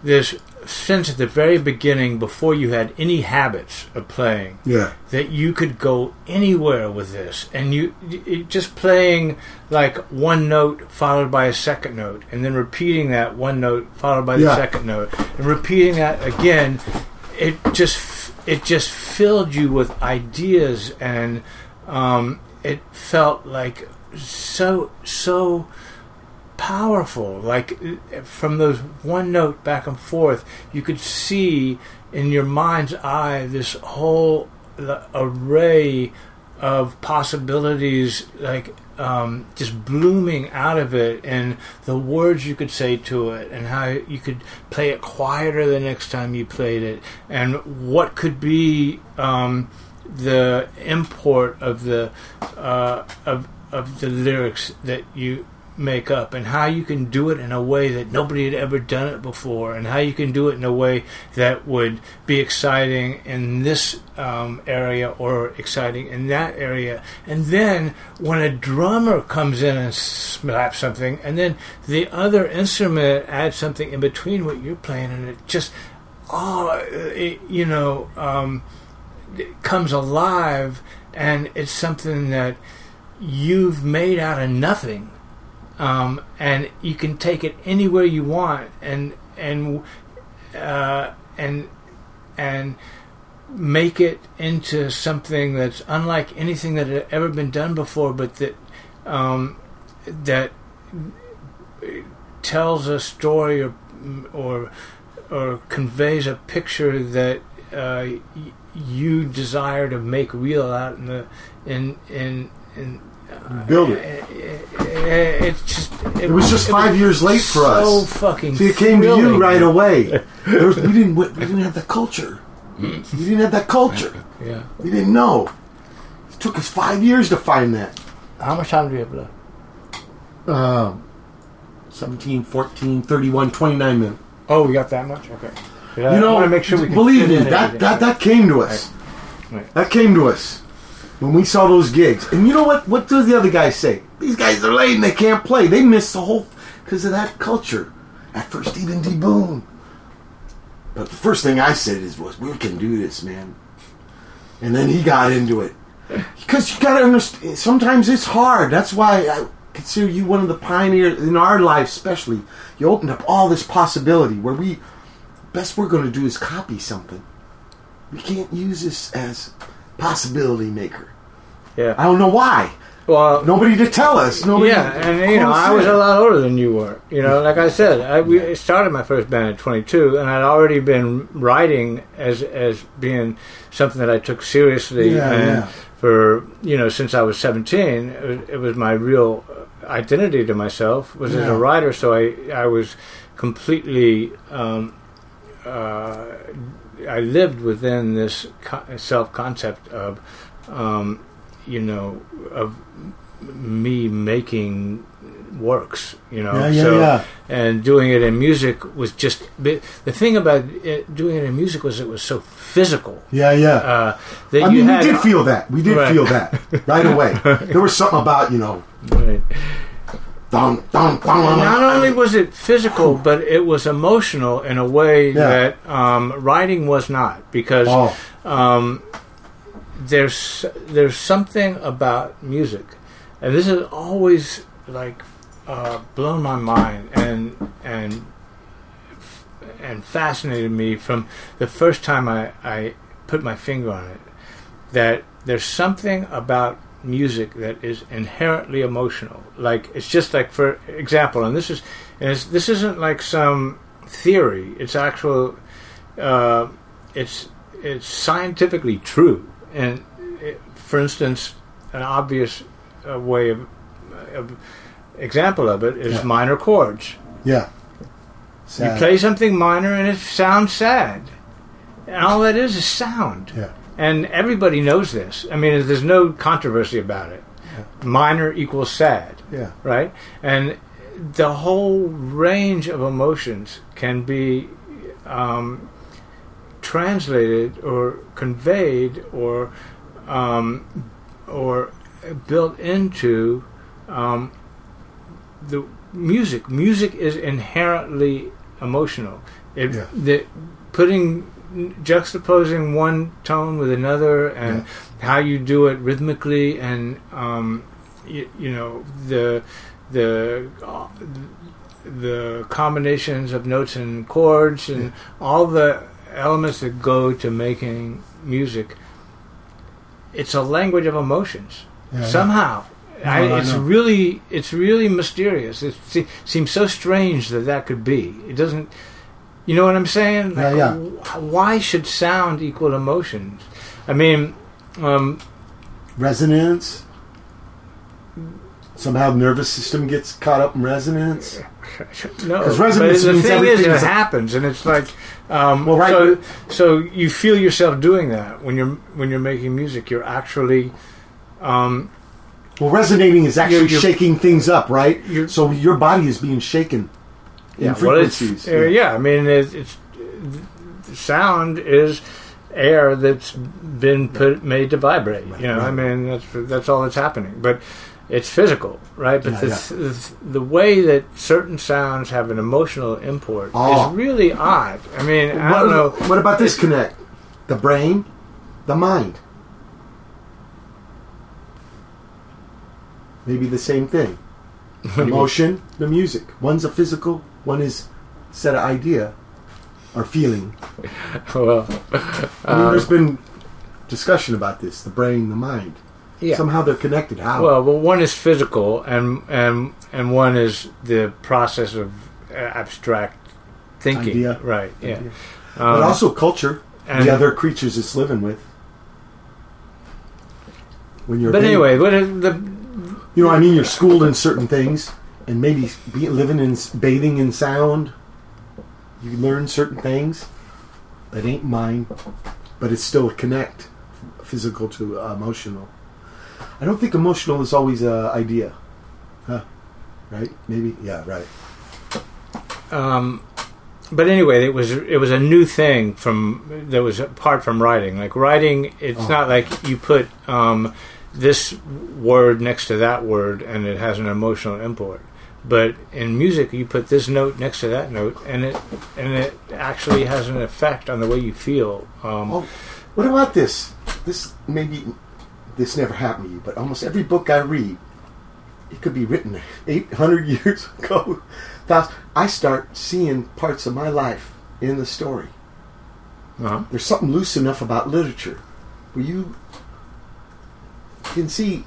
this sense at the very beginning, before you had any habits of playing, Yeah. that you could go anywhere with this, and you it, just playing like one note followed by a second note, and then repeating that one note followed by the Yeah. second note, and repeating that again. It just it just filled you with ideas, and um, it felt like so so powerful. Like from those one note back and forth, you could see in your mind's eye this whole array of possibilities, like um, just blooming out of it, and the words you could say to it, and how you could play it quieter the next time you played it, and what could be um, the import of the uh, of of the lyrics that you make up and how you can do it in a way that nobody had ever done it before and how you can do it in a way that would be exciting in this um, area or exciting in that area. And then when a drummer comes in and slaps something and then the other instrument adds something in between what you're playing and it just oh it, you know um, comes alive and it's something that you've made out of nothing um, and you can take it anywhere you want. And and uh, and and make it into something that's unlike anything that had ever been done before but that um, that tells a story or or or conveys a picture that uh, you desire to make real out in the in in in Build it. it, it's just it, It was just five years late for us. so fucking See, it came to you right away. There was, we didn't. We didn't have the culture. Hmm. We didn't have that culture. yeah We didn't know. It took us five years to find that. how much time do you have left Uh, 17, 14, 31, 29 minutes. oh we got that much okay You know, I want to make sure we can believe fit me, in that, everything. that that came to us. Right. Right. That came to us when we saw those gigs. And you know what? What do the other guys say? These guys are late and they can't play. They miss the whole because of that culture. At first, even D Boone. But the first thing I said is, "Was we can do this, man." And then he got into it because you got to understand. Sometimes it's hard. That's why I consider you one of the pioneers in our life, especially. You opened up all this possibility where we best we're going to do is copy something. We can't use this as possibility maker. I don't know why. well Nobody to tell us. Nobody. yeah, and you know, I was a lot older than you were. You know, like I said, I we started my first band at 22, and I'd already been writing as as being something that I took seriously. Yeah, and yeah. For you know, since I was 17, it was, it was my real identity to myself was as a writer. So I I was completely. Um, uh, I lived within this co- self concept of, um, you know, of me making works, you know. Yeah, yeah, so, yeah. And doing it in music was just the thing about it, doing it in music was it was so physical. Yeah, yeah. Uh, that I you mean, had, we did feel that. We did Right. feel that right away. There was something about you know, Right. dun, dun, dun, Not only was it physical, but it was emotional in a way Yeah. that um, writing was not, because Oh, um, there's there's something about music, and this has always like uh, blown my mind and and and fascinated me from the first time I, I put my finger on it. That there's something about music that is inherently emotional. Like it's just like for example, and this is and this isn't like some theory. It's actual. Uh, it's it's scientifically true. And it, for instance, an obvious uh, way of, of example of it is Yeah. minor chords. Yeah. You play something minor and it sounds sad. And all that is is sound. Yeah. And everybody knows this. I mean, there's no controversy about it. Minor equals sad, Yeah. right? And the whole range of emotions can be um, translated or conveyed or um, or built into um, the music. Music is inherently emotional. It, Yeah. the, putting juxtaposing one tone with another and how you do it rhythmically and um, you, you know the the uh, the combinations of notes and chords and all the elements that go to making music it's a language of emotions. Yeah, somehow No, I, I it's really it's really mysterious. It se- seems so strange that that could be. It doesn't you know what i'm saying? Yeah, yeah. why should sound equal emotions? I mean um, Resonance. Somehow, nervous system gets caught up in resonance. No, 'Cause but resonance the means thing is, it happens, and it's like, um, Well, right, So, so you feel yourself doing that when you're when you're making music. You're actually, um, Well, resonating is actually You're- you're- shaking things up, right? So your body is being shaken in yeah, well, frequencies. uh, yeah. I mean, it's, it's the sound is air that's been put made to vibrate. You know, I mean, that's that's all that's happening, but. It's physical, right? But Yeah, the, yeah. the the way that certain sounds have an emotional import Oh. is really odd. I mean, I what, don't know. What about this connect? The brain, the mind. Maybe the same thing. Emotion, the music. One's a physical, one is set of idea or feeling. Well, I mean, there's um, been discussion about this, the brain, the mind. Yeah. Somehow they're connected. How? Well, well, one is physical, and and and one is the process of uh, abstract thinking. Idea. Right. Yeah. Idea. Um, but also culture, and- the other creatures it's living with. When you're But baby. anyway, what is the You know, I mean, you're schooled in certain things, and maybe be, living in bathing in sound. You learn certain things that ain't mine, but it's still a connect, physical to uh, emotional. I don't think emotional is always an idea, huh? Right? Maybe, yeah, right. um, but anyway, it was it was a new thing from that was apart from writing. Like writing, it's Oh. not like you put um, this word next to that word and it has an emotional import. But in music, you put this note next to that note, and it and it actually has an effect on the way you feel. Um, Oh, what about this? This maybe this never happened to you, but almost every book I read, it could be written 800 years ago. I start seeing parts of my life in the story. uh-huh. There's something loose enough about literature where you can see,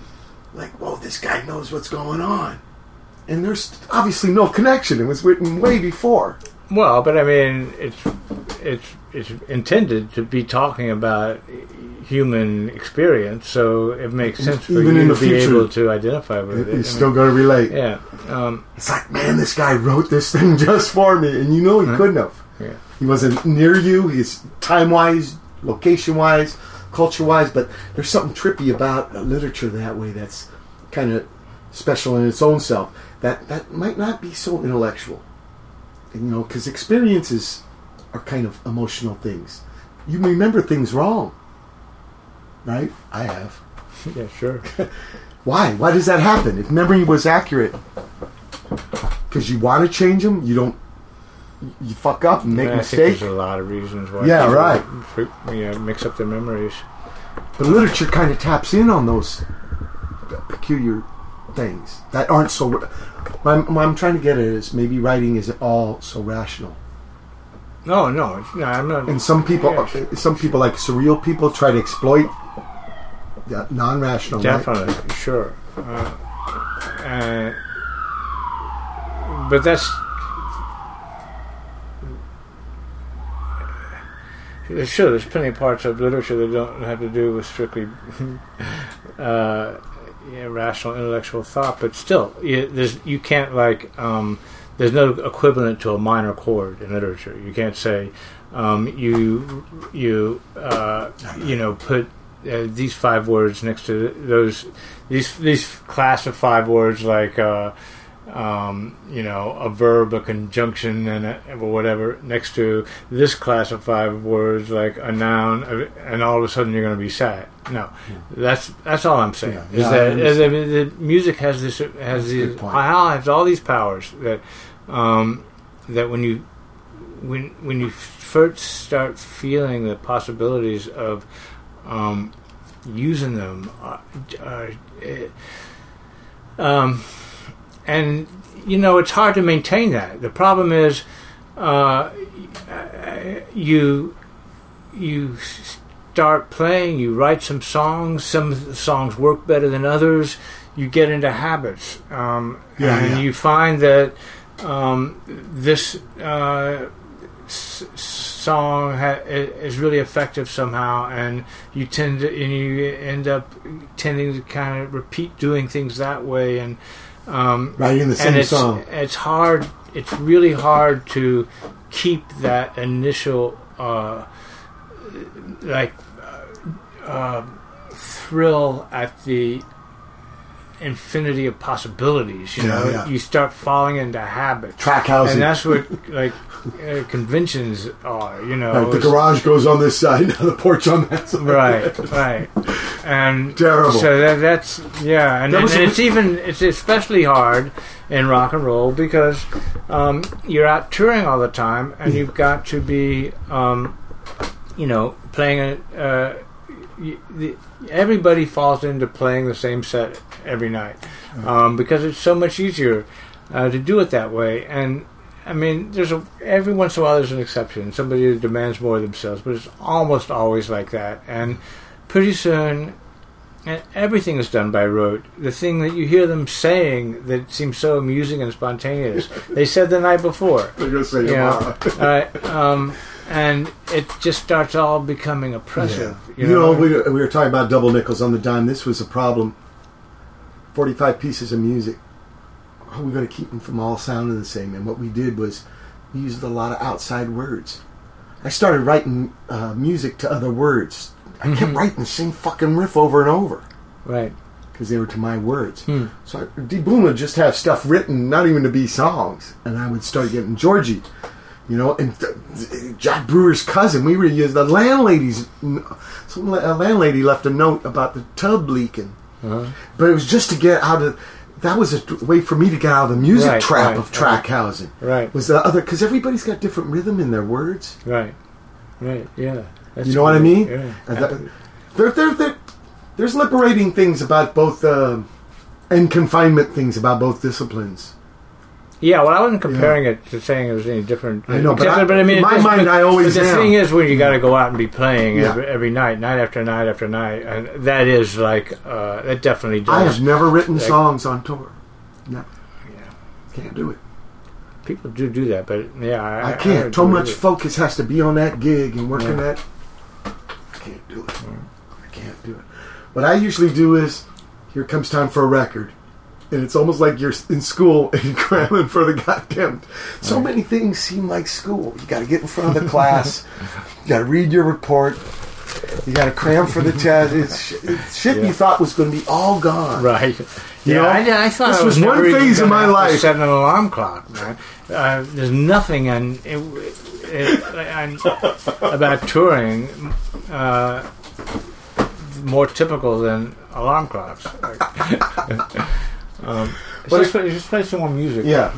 like, whoa, this guy knows what's going on. And there's obviously no connection. It was written way before. Well, but I mean, it's it's it's intended to be talking about human experience, so it makes sense for Even you to the be future, able to identify with it. I It's still going to relate. yeah, um, It's like, man, this guy wrote this thing just for me, and you know he couldn't have. yeah. He wasn't near you. He's time wise, location wise, culture wise, but there's something trippy about literature that way. That's kind of special in its own self. That that might not be so intellectual, you know, because experiences are kind of emotional things. You remember things wrong, right? I have. yeah, sure. Why? Why does that happen? If memory was accurate, because you want to change them, you don't. You fuck up and make think there's a lot of reasons why. Yeah, right. Yeah, mix up their memories. But literature kind of taps in on those peculiar things that aren't so. What I'm, what I'm trying to get at is maybe writing isn't all so rational. No, no, it's, no. I'm not. And some people, some people like surreal people, try to exploit that non-rational. right? Definitely, sure. Uh, uh, but that's Sure, there's plenty of parts of literature that don't have to do with strictly uh, rational intellectual thought, but still, you, you can't like um, there's no equivalent to a minor chord in literature. You can't say um, you you uh, you know put uh, these five words next to those these these class of five words like. Uh, um, you know, a verb, a conjunction, and a, or whatever next to this class of five words, like a noun, uh, and all of a sudden you're going to be sad. No, that's that's all I'm saying. Yeah. Is Yeah, I that understand. is the music has this has That's these has all these powers that um, that when you when when you first start feeling the possibilities of um, using them, uh, uh, um, and you know it's hard to maintain that. The problem is uh, you you start playing, you write some songs. Some songs work better than others. You get into habits, um, Yeah, and yeah. you find that um, this uh, s- song ha- is really effective somehow, and you tend to, and you end up tending to kind of repeat doing things that way, and um, Writing the and same it's song. it's hard. It's really hard to keep that initial uh, like uh, uh, thrill at the infinity of possibilities. You Yeah, know, yeah. you start falling into habits, Track housing. and that's what like uh, conventions are. You know, Right, the garage goes on this side, the porch on that side. right right and Terrible. so that, that's yeah and, That and, was a- it's even it's especially hard in rock and roll because um, you're out touring all the time and you've got to be um, you know playing a uh, y- the, everybody falls into playing the same set every night um, because it's so much easier uh, to do it that way and I mean, there's a every once in a while there's an exception. Somebody who demands more of themselves, but it's almost always like that. And pretty soon, and everything is done by rote. The thing that you hear them saying that seems so amusing and spontaneous, they said the night before. They're gonna say tomorrow. um, and it just starts all becoming oppressive. You, know, we, we were talking about double nickels on the dime. This was a problem. 45 pieces of music. How are we going to keep them from all sounding the same? And what we did was we used a lot of outside words. I started writing uh, music to other words. I kept Mm-hmm. writing the same fucking riff over and over right. because they were to my words. Hmm. So I, D Boone would just have stuff written, not even to be songs, and I would start getting Georgie, you know, and th- th- Jack Brewer's cousin. We were using the landlady's. Some la- a landlady left a note about the tub leaking, Uh-huh. but it was just to get out of. That was a t- way for me to get out of the music Right, trap right, of track housing. Right. Was the other because everybody's got different rhythm in their words. Right. Right. Yeah. That's You know what I mean? Yeah. That- there, there, there, there's liberating things about both, uh, and confinement things about both disciplines. Yeah, well, I wasn't comparing it to saying it was any different. I know, but I- I mean, in my mind, I always The am. thing is, when you got to go out and be playing Yeah. every, every night, night after night after night, and that is like uh, that definitely does. I have never written Like- songs on tour. No, Yeah. can't do it. People do do that, but yeah, I, I can't. Too agree much it. focus has to be on that gig and working Yeah. that. I can't do it. I can't do it. What I usually do is, here comes time for a record, and it's almost like you're in school and cramming for the goddamn. So many things seem like school. You got to get in front of the class. you got to read your report. You got to cram for the test. It's, it's shit Yeah. you thought was going to be all gone. Right. You yeah, know, I, I thought this was, was one phase of my life. Set an alarm clock, man. Uh, there's nothing on, it, it, on about touring uh, more typical than alarm clocks. um, But just, play, just play some more music. Yeah.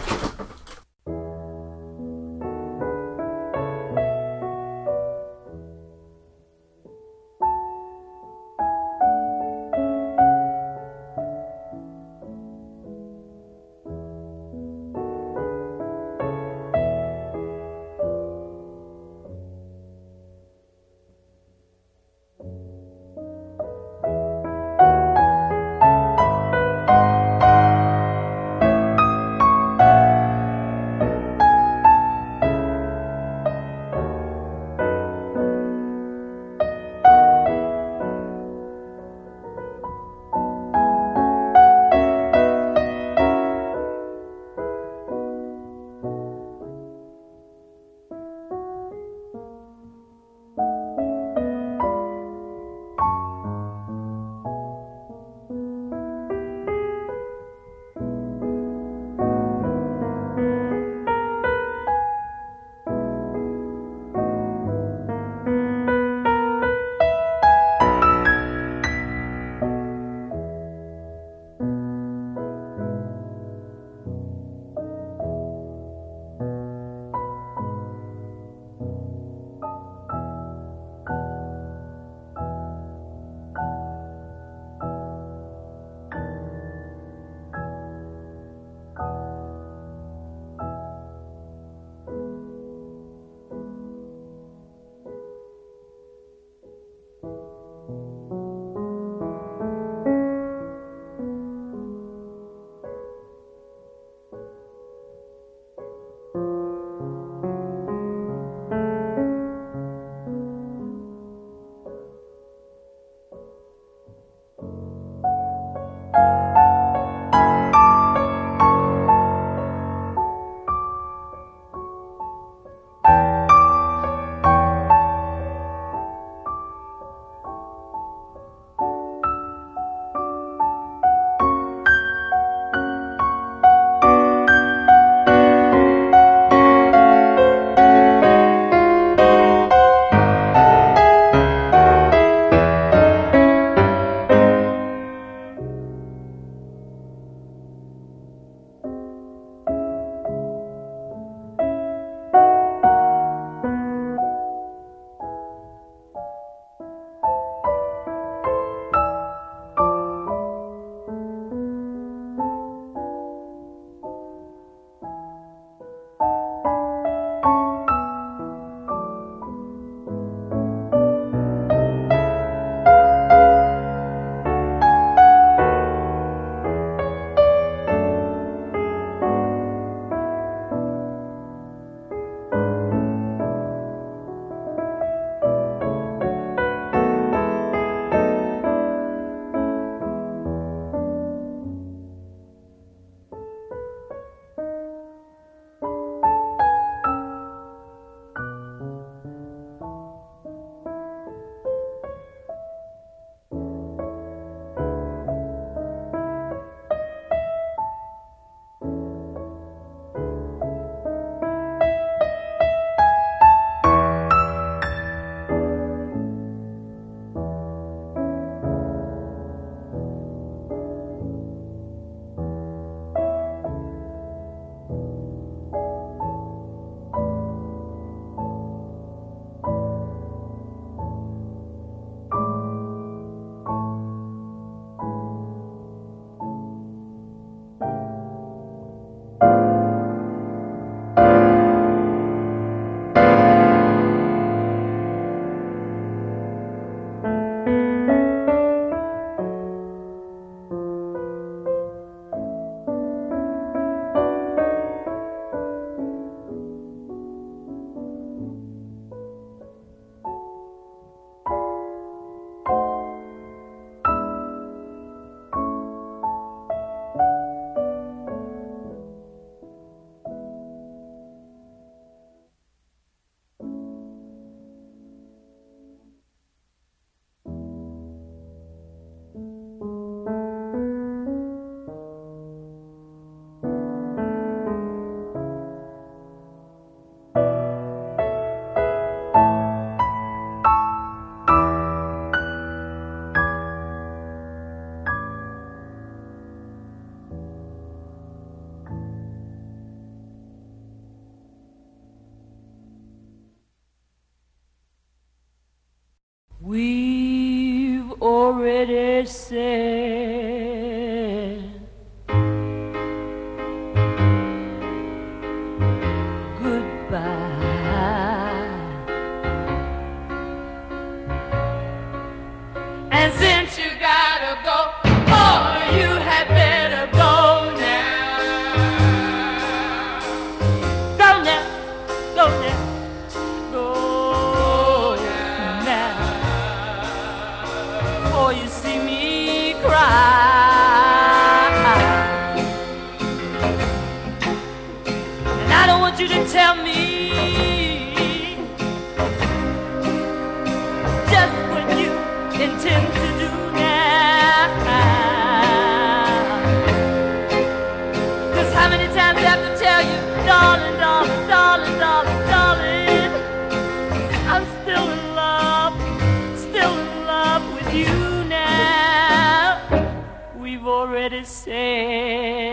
better say.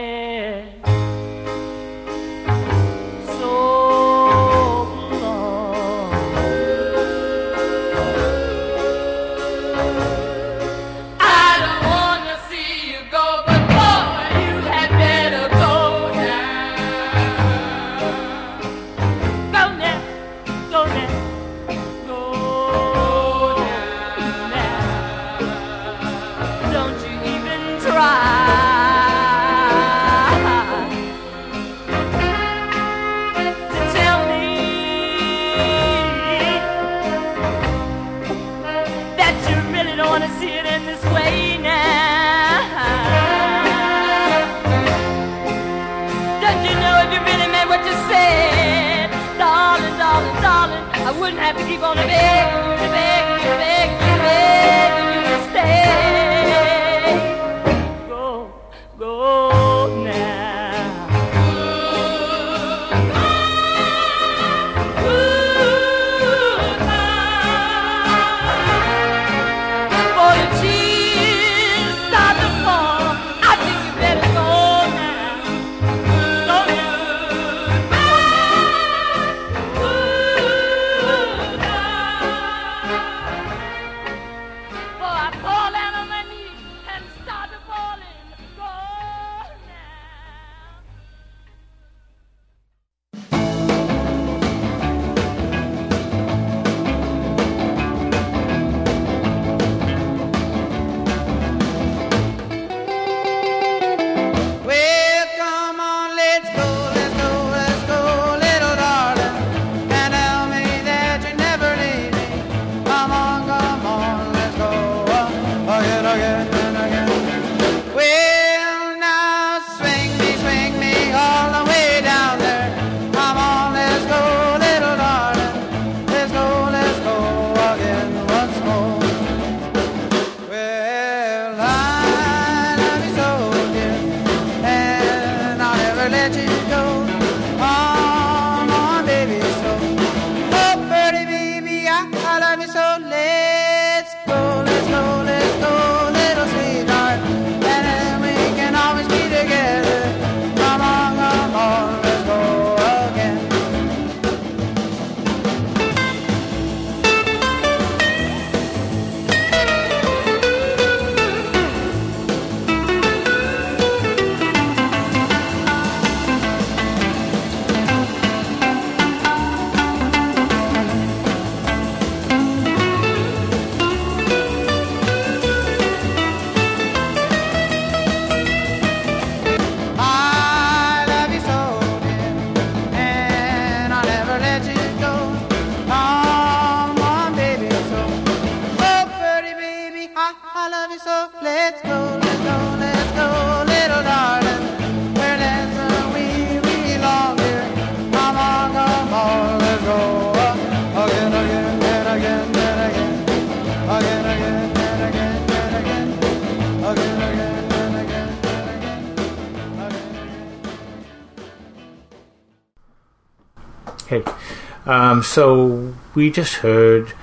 So we just heard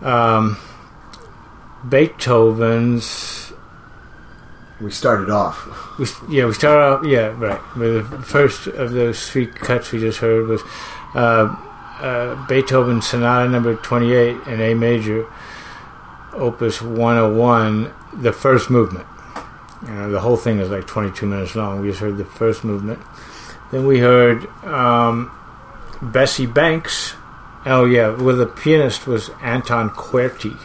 um, Beethoven's. We started off. We, yeah, we started off. Yeah, right. The first of those three cuts we just heard was uh, uh, Beethoven's Sonata Number Twenty Eight in A Major, Opus One Hundred One, the first movement. You know, the whole thing is like 22 minutes long. We just heard the first movement. Then we heard um, Bessie Banks Oh, yeah, well, the pianist was Anton Kuerti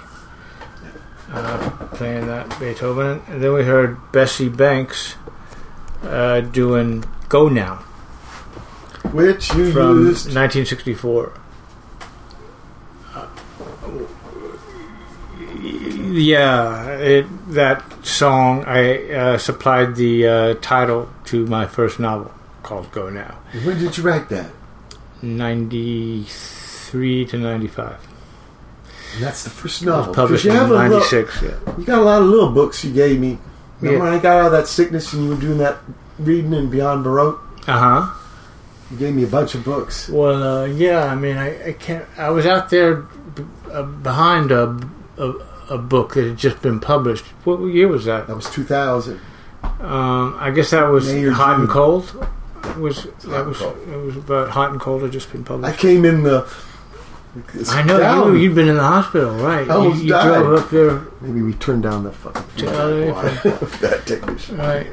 uh, playing that Beethoven. And then we heard Bessie Banks uh, doing Go Now Which you from used. 1964. Uh, yeah, it, that song I uh, supplied the uh, title to my first novel called Go Now, When did you write that? 93 to 95. And that's the first It novel. was published you, in a little, 96. Yeah. you got a lot of little books you gave me. Remember Yeah. when I got out of that sickness and you were doing that reading in Beyond Baroque? Uh huh. You gave me a bunch of books. Well, uh, yeah. I mean, I, I can't. I was out there b- uh, behind a, a a book that had just been published. What year was that? That was 2000. Um, I guess that was May Hot and June. Cold. Was that was Cold. it was about Hot and Cold had just been published. I came in the. I, know down. you. You'd been in the hospital, right? I You, almost you died. drove up there, Maybe we turned down the fucking. To LA that technician. right?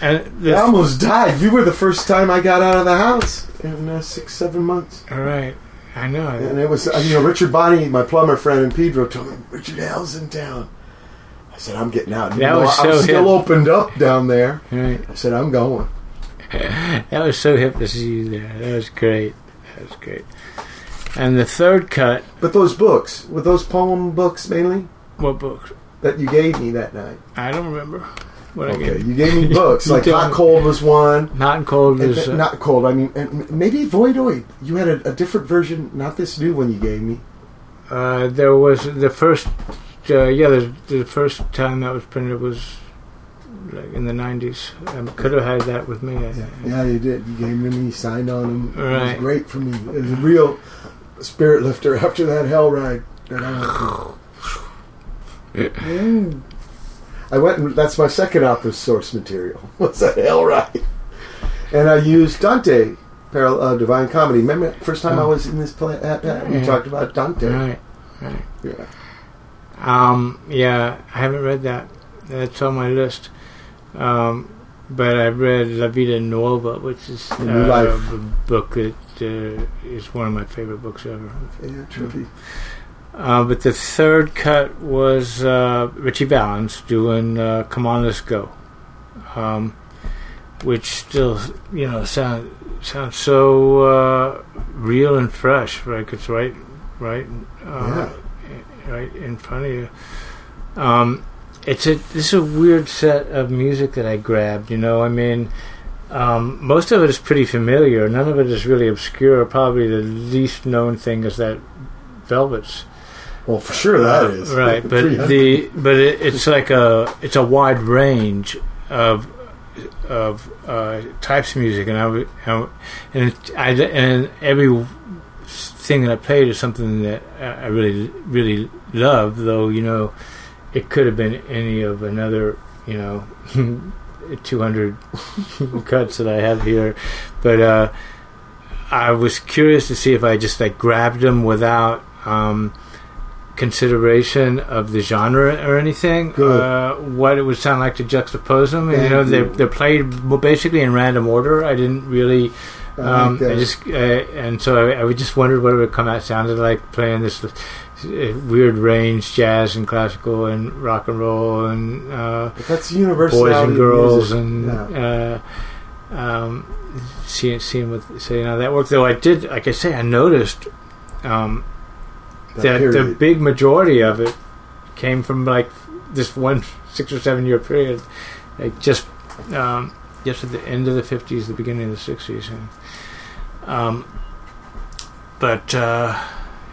And the, I almost died. You were the first time I got out of the house in uh, six, seven months. all right, I know. And it was, uh, you know, Richard Bonney, my plumber friend in Pedro, told me, Richard Hell's in town. I said, I'm getting out. That You know, was I'm so still opened up down there. Right. I said, I'm going. That was so hip to see you there. That was great. That was great. And the third cut, But those books, were those poem books mainly what book? that you gave me that night? I don't remember. What I Okay, gave. you gave me books. Like Hot. Cold was one. Hot and Cold was uh, not cold. I mean, and maybe Voidoid. You had a, a different version, not this new one you gave me. Uh, there was the first, uh, yeah, the, the first time that was printed was like in the nineties. I could have had that with me. I Yeah, yeah, you did. You gave them to me, signed on them. It was great for me. It was a spirit lifter after that hell ride that I went. Mm. I went and that's my second opera source material. Was that hell ride? And I used Dante, Parallel uh, Divine Comedy. Remember the first time I was in this play? At, at, we Yeah. talked about Dante. Right, right. Yeah. Um, yeah, I haven't read that. That's on my list. Um, but I read La Vita Nuova, which is uh, The a book that uh, is one of my favorite books ever. Yeah, truly. Uh, but the third cut was uh, Ritchie Valens doing uh, "Come On, Let's Go," um, which still, you know, sound sounds so uh, real and fresh. Like it's right, right, uh, right in front of you. Um, it's a this is a weird set of music that I grabbed. You know, I mean. Um, most of it is pretty familiar. None of it is really obscure. Probably the least known thing is that Velvet's Well, for sure that is right but the but it, it's like a it's a wide range of of uh, types of music and I and it, I and every thing that I played is something that I I really really love though you know it could have been any of another you know 200 cuts that I have here but uh I was curious to see if I just like grabbed them without um, consideration of the genre or anything. Uh, what it would sound like to juxtapose them. And, you know, they're, they're played basically in random order. I didn't really. I Um, like I just uh, and so I, I just wondered what it would come out sounded like playing this weird range, jazz and classical and rock and roll and uh, that's universal. boys and girls and uh, um, seeing seeing with saying how that worked. Though I did, like I say, I noticed um, that, the big majority of it came from like this one six or seven year period, like just um, just at the end of the fifties, the beginning of the sixties, and um, but uh,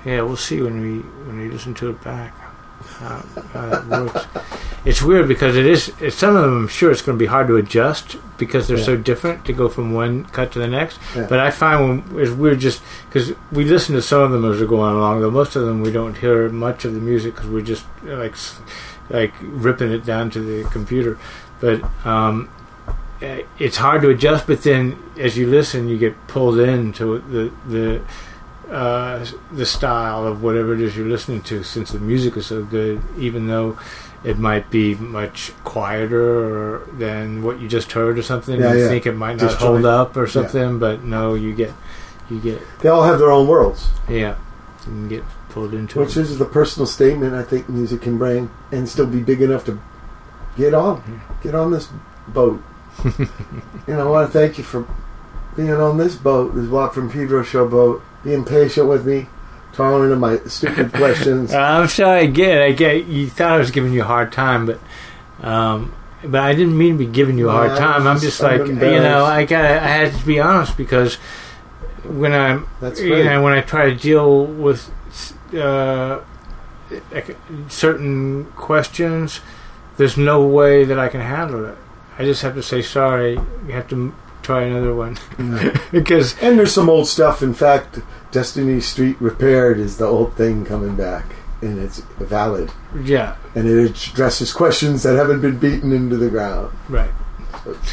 yeah, we'll see when we when we listen to it back. How, how that works. It's weird because it is. Some of them, I'm sure, it's going to be hard to adjust because they're Yeah. so different to go from one cut to the next. Yeah. But I find when it's weird just because we listen to some of them as we're going along. Though most of them we don't hear much of the music because we're just like like ripping it down to the computer. But um, eh, it's hard to adjust. But then as you listen, you get pulled into the the uh, the style of whatever it is you're listening to, since the music is so good, even though it might be much quieter than what you just heard or something. Yeah, you yeah. think it might not Disjoint. hold up or something, but no, you get, you get, They all have their own worlds, yeah, you can get pulled into which it. is the personal statement I think music can bring and still be big enough to get on, get on this boat. and I want to thank you for being on this boat, this Watt from Pedro show boat, being patient with me, tolerant of my stupid questions. I'm sorry. I get. I get. You thought I was giving you a hard time, but, um, but I didn't mean to be giving you a hard time. I'm just- I'm like you know. I got. I had to be honest because when I'm That's you know when I try to deal with uh, certain questions, there's no way that I can handle it. I just have to say sorry. You have to try another one because And there's some old stuff. In fact, Destiny Street Repaired is the old thing coming back, and it's valid. yeah, And it addresses questions that haven't been beaten into the ground. right.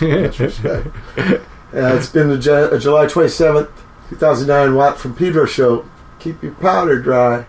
Respect. Uh, it's been the uh, July 27th, 2009 Watt from Pedro show. Keep your powder dry.